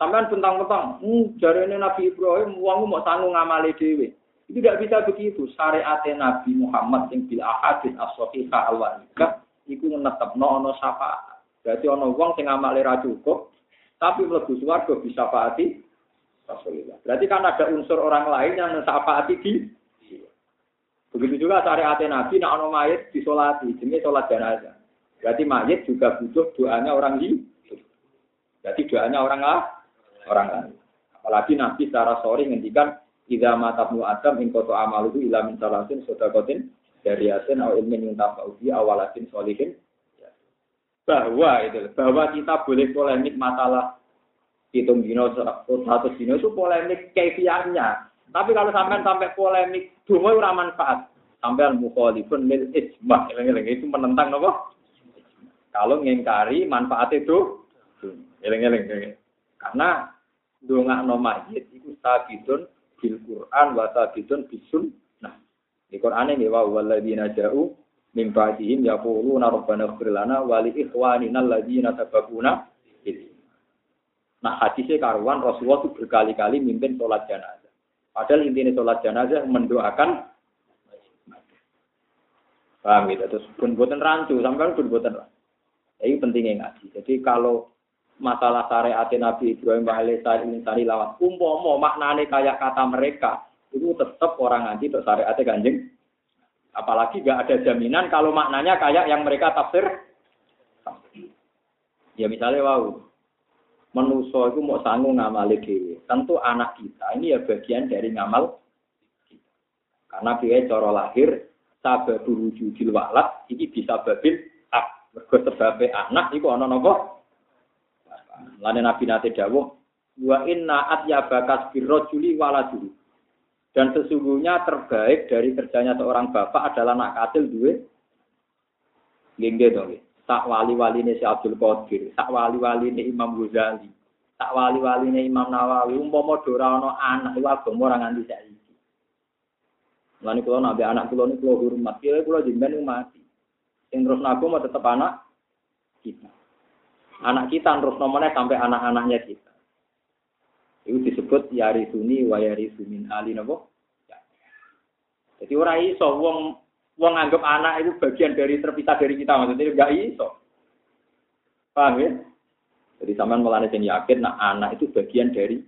sampean bentang-bentang, hmm, ini Nabi Ibrahim wong mau tanggung ngamali dhewe. Itu tidak bisa begitu. Syariat Nabi Muhammad yang bil ahadis as-sahihah al-wahidah iku netepno ana syafaat. Berarti ana wong sing ngamali ra cukup tapi mlebu swarga bisa faati Rasulullah. Berarti kan ada unsur orang lain yang syafaati di Begitu juga syariat Nabi nak ono mayit disolati, jenis sholat jenazah. Berarti mayit juga butuh doanya orang hidup. Berarti doanya orang lah, orang lain. Apalagi Nabi secara sorry ngendikan Idza matabnu Adam in qata amaluhu ila min salasin sedaqatin dariyatin aw ilmin yuntafa'u bi awalatin solihin. Bahwa itu, bahwa kita boleh polemik masalah hitung dino satu dino itu polemik kefiahnya. Tapi kalau sampai sampai polemik dungo ora manfaat. Sampai mukhalifun lil ijma. Itu menentang apa? Kalau ngingkari manfaat itu, eling-eling. Karena dongak no mayit itu sabitun bil Quran wa sabitun bisun. Nah, di Quran ini wa walladzina ja'u min ba'dihim yaquluna rabbana ighfir lana wa li ikhwanina alladzina sabaquna Nah, hadisnya karuan Rasulullah itu berkali-kali mimpin sholat jenazah. Padahal intinya sholat jenazah mendoakan Paham gitu. Terus pun buatan rancu, sampai pun buatan rancu. Ini pentingnya ngaji. Jadi kalau masalah syariat Nabi Ibrahim alaihissalam ini lawat umpomo maknane kayak kata mereka itu tetap orang ngaji untuk syariat ganjeng. Apalagi gak ada jaminan kalau maknanya kayak yang mereka tafsir. Ya misalnya wow, menuso itu mau sanggup ngamal dewi. Tentu anak kita ini ya bagian dari ngamal Karena dia coro lahir sabab wujudil walad ini bisa babil mergo sebabe anak iku ana napa? Lane Nabi nate dawuh wa inna atyaba juli waladuhu dan sesungguhnya terbaik dari kerjanya seorang bapak adalah anak katil duwe. Nggih to tak wali-wali ini si Abdul Qadir, tak wali-wali ini Imam Ghazali, tak wali-wali ini Imam Nawawi, umpama dora ana anak iku agama ora nganti saiki. Mulane kula nabi anak kula niku kula hormat, kira kula jenengan mati. Sing terus naku mau tetap anak kita. Anak kita terus nomornya sampai anak-anaknya kita. Itu disebut yari suni wa yari sumin ali nabo. Ya. Jadi orang iso wong wong anggap anak itu bagian dari terpisah dari kita maksudnya enggak iso. Paham ya? Jadi sampean melane yakin nah anak itu bagian dari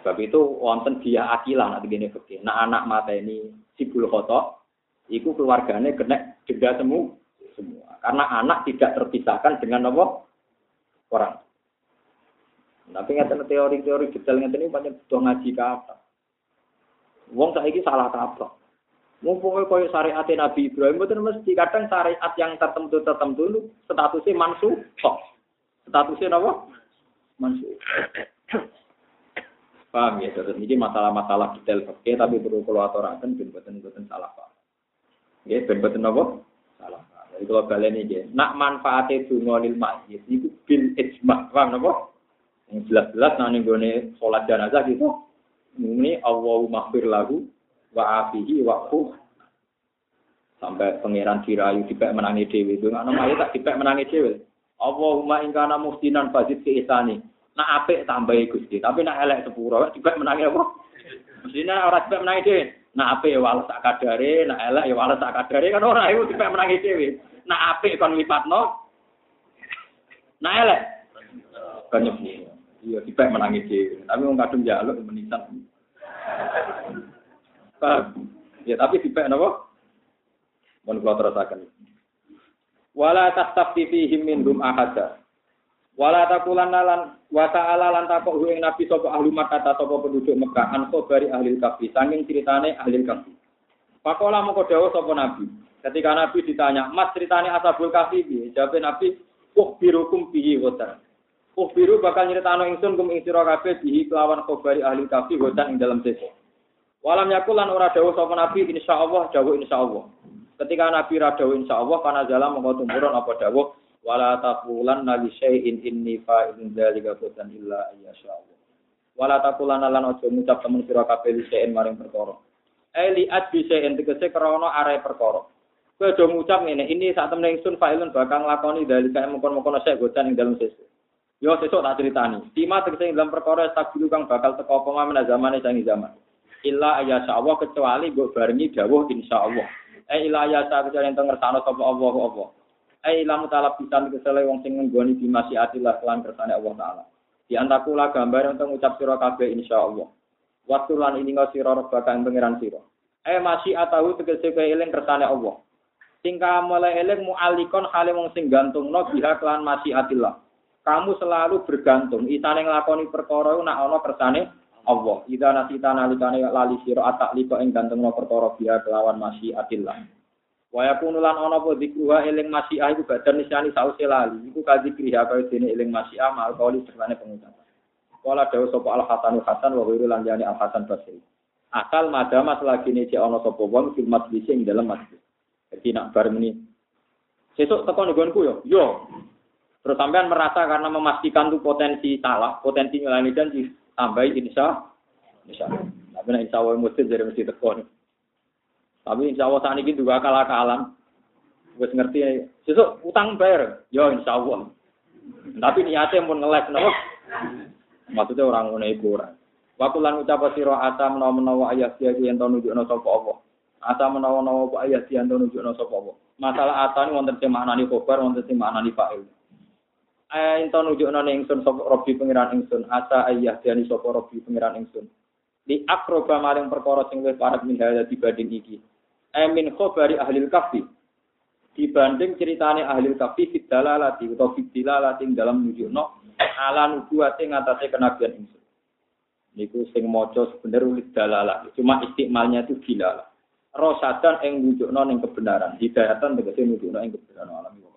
Sebab itu wonten dia akilah nanti gini begini. Nah anak mata ini sibul kotor, itu keluarganya kena denda semua, semua. Karena anak tidak terpisahkan dengan apa orang. Tapi nggak teori-teori detail nggak ini banyak butuh ngaji kata. Wong saya ini salah kaprah. Mumpung koyo syariat Nabi Ibrahim itu mesti kadang syariat yang tertentu tertentu itu statusnya mansuh. Statusnya apa? Mansuh. Paham ya, terus ini masalah-masalah detail oke, tapi perlu kalau aturakan ben boten salah pak. Ya, ben boten? Salah pak. Jadi kalau kalian ini, nak manfaatnya dungo lil masjid itu bil ijma, paham apa? Yang jelas-jelas nanti gue sholat jenazah gitu. Ini Allahu maghfir lagu wa afihi wa sampai pangeran dirayu dipek menangi dewi itu nggak nama tak dipek menangi dewi Allahumma ingkana muhtinan fazid ke isani Nak apik tambahi Gusti, tapi nak elek sepuro juga menangi apa? Mestinya orang juga menangi dhewe. Nak apik ya sak kadare, nak elek ya wales sak kadare kan ora iku juga menangi dhewe. Nak apik kon lipatno. Nak elek kan Iya, tiba menangi dhewe. Tapi wong kadung njaluk menisan. Ya tapi tiba napa? Mun kula terusaken. Wala tastafti fihim minhum ahada. Wala takulan lan wa ta'ala lan takok ing nabi sapa ahli Makkah sapa penduduk Mekah an bari ahli kafi sanging ceritane ahli kafi. Pakola moko dawuh sapa nabi. Ketika nabi ditanya, "Mas ceritane ashabul kafi piye?" Jawab nabi, "Uh birukum bihi wotan." Uh biru bakal nyritano ingsun kum ing sira kabeh bihi kelawan khabari ahli kafi wotan ing dalam sese. Walam yakul lan ora dawuh sapa nabi insyaallah dawuh insyaallah. Ketika nabi ra dawuh insyaallah kana jalan mongko tumurun apa dawuh wala taqulan nabi syai'in inni fa'ilun dzalika qatan illa ayyasha Allah. Wala taqulan lan aja ngucap temen sira kabeh syai'in maring perkara. Eh li adbi syai'in tegese krana are perkara. Kowe aja ngucap ngene, ini saat temen ingsun fa'ilun bakal nglakoni dari kaya mengkon-mengkon sek godan ing dalam sesuk. Yo sesuk tak ceritani. Tima tegese ing dalam perkara tak kang bakal teko apa mana zamane sangi zaman. Illa ayasa Allah kecuali mbok barengi dawuh insyaallah. Eh illa ayasa kecuali enten ngersano sapa Allah apa. Eh ila mutalab pisan kesele wong sing nggoni di masyiatillah kelan kersane Allah taala. Di antakula gambar untuk ngucap sira kabeh insyaallah. Waktu lan ini ngau sira rebaka ing pangeran sira. Eh masih atahu tegese kowe eling kersane Allah. Tingkah mulai eling mu'alikon hale wong sing gantungno biha kelan masyiatillah. Kamu selalu bergantung. Isane nglakoni perkara nak ana kersane Allah. Ida nasita nalikane lali sira atak liko ing gantungno perkara biha kelawan masyiatillah. Wa yakunu lan ana apa dikruha eling masyiah iku badan nisani sause lali. Iku kadzikriha kaya dene eling masyiah mal kauli sertane pengucapan. Kala dawuh sapa Al Hasan Hasan wa ghairu lan jani Al Hasan Basri. Akal madama selagi ini ana sapa wong fil majlis ing dalam masjid. Jadi nak bareng ini. Sesuk teko nggonku yo. Yo. Terus sampean merasa karena memastikan tuh potensi salah, potensi nyelani janji, tambahi insya insya. Tapi insya Allah mesti dari mesti teko. Tapi insya Allah saat ini juga akal-akalan. Wes ngerti, sesuk utang bayar, yo insya Allah. Tapi niatnya pun ngeles, kenapa? Maksudnya orang ngono iku ora. Waktu lan ucap sira asa menawa-menawa ayat dia yang tau nunjukno sapa Allah. Asa menawa-menawa ayat dia tau nunjukno sapa Allah. Masalah ata ni wonten sing maknani khobar, wonten sing maknani fa'il. Ayat ento nunjukno ning ingsun sapa Rabbi pangeran ingsun, asa ayat dia ni sapa Rabbi pangeran ingsun. Di akroba maring perkara sing wis parek min hada dibanding iki. Amin khobari ahli kafi. Dibanding ceritane ahli kafi fitalalati utawa fitilalati dalam nunjukno ala nubuwate ngatasé kenabian ingsun. Niku sing maca sebener ulit dalalah. Cuma istimalnya itu dilalah. Rosadan ing nunjukno ning kebenaran. Hidayatan tegese nunjukno ing kebenaran alam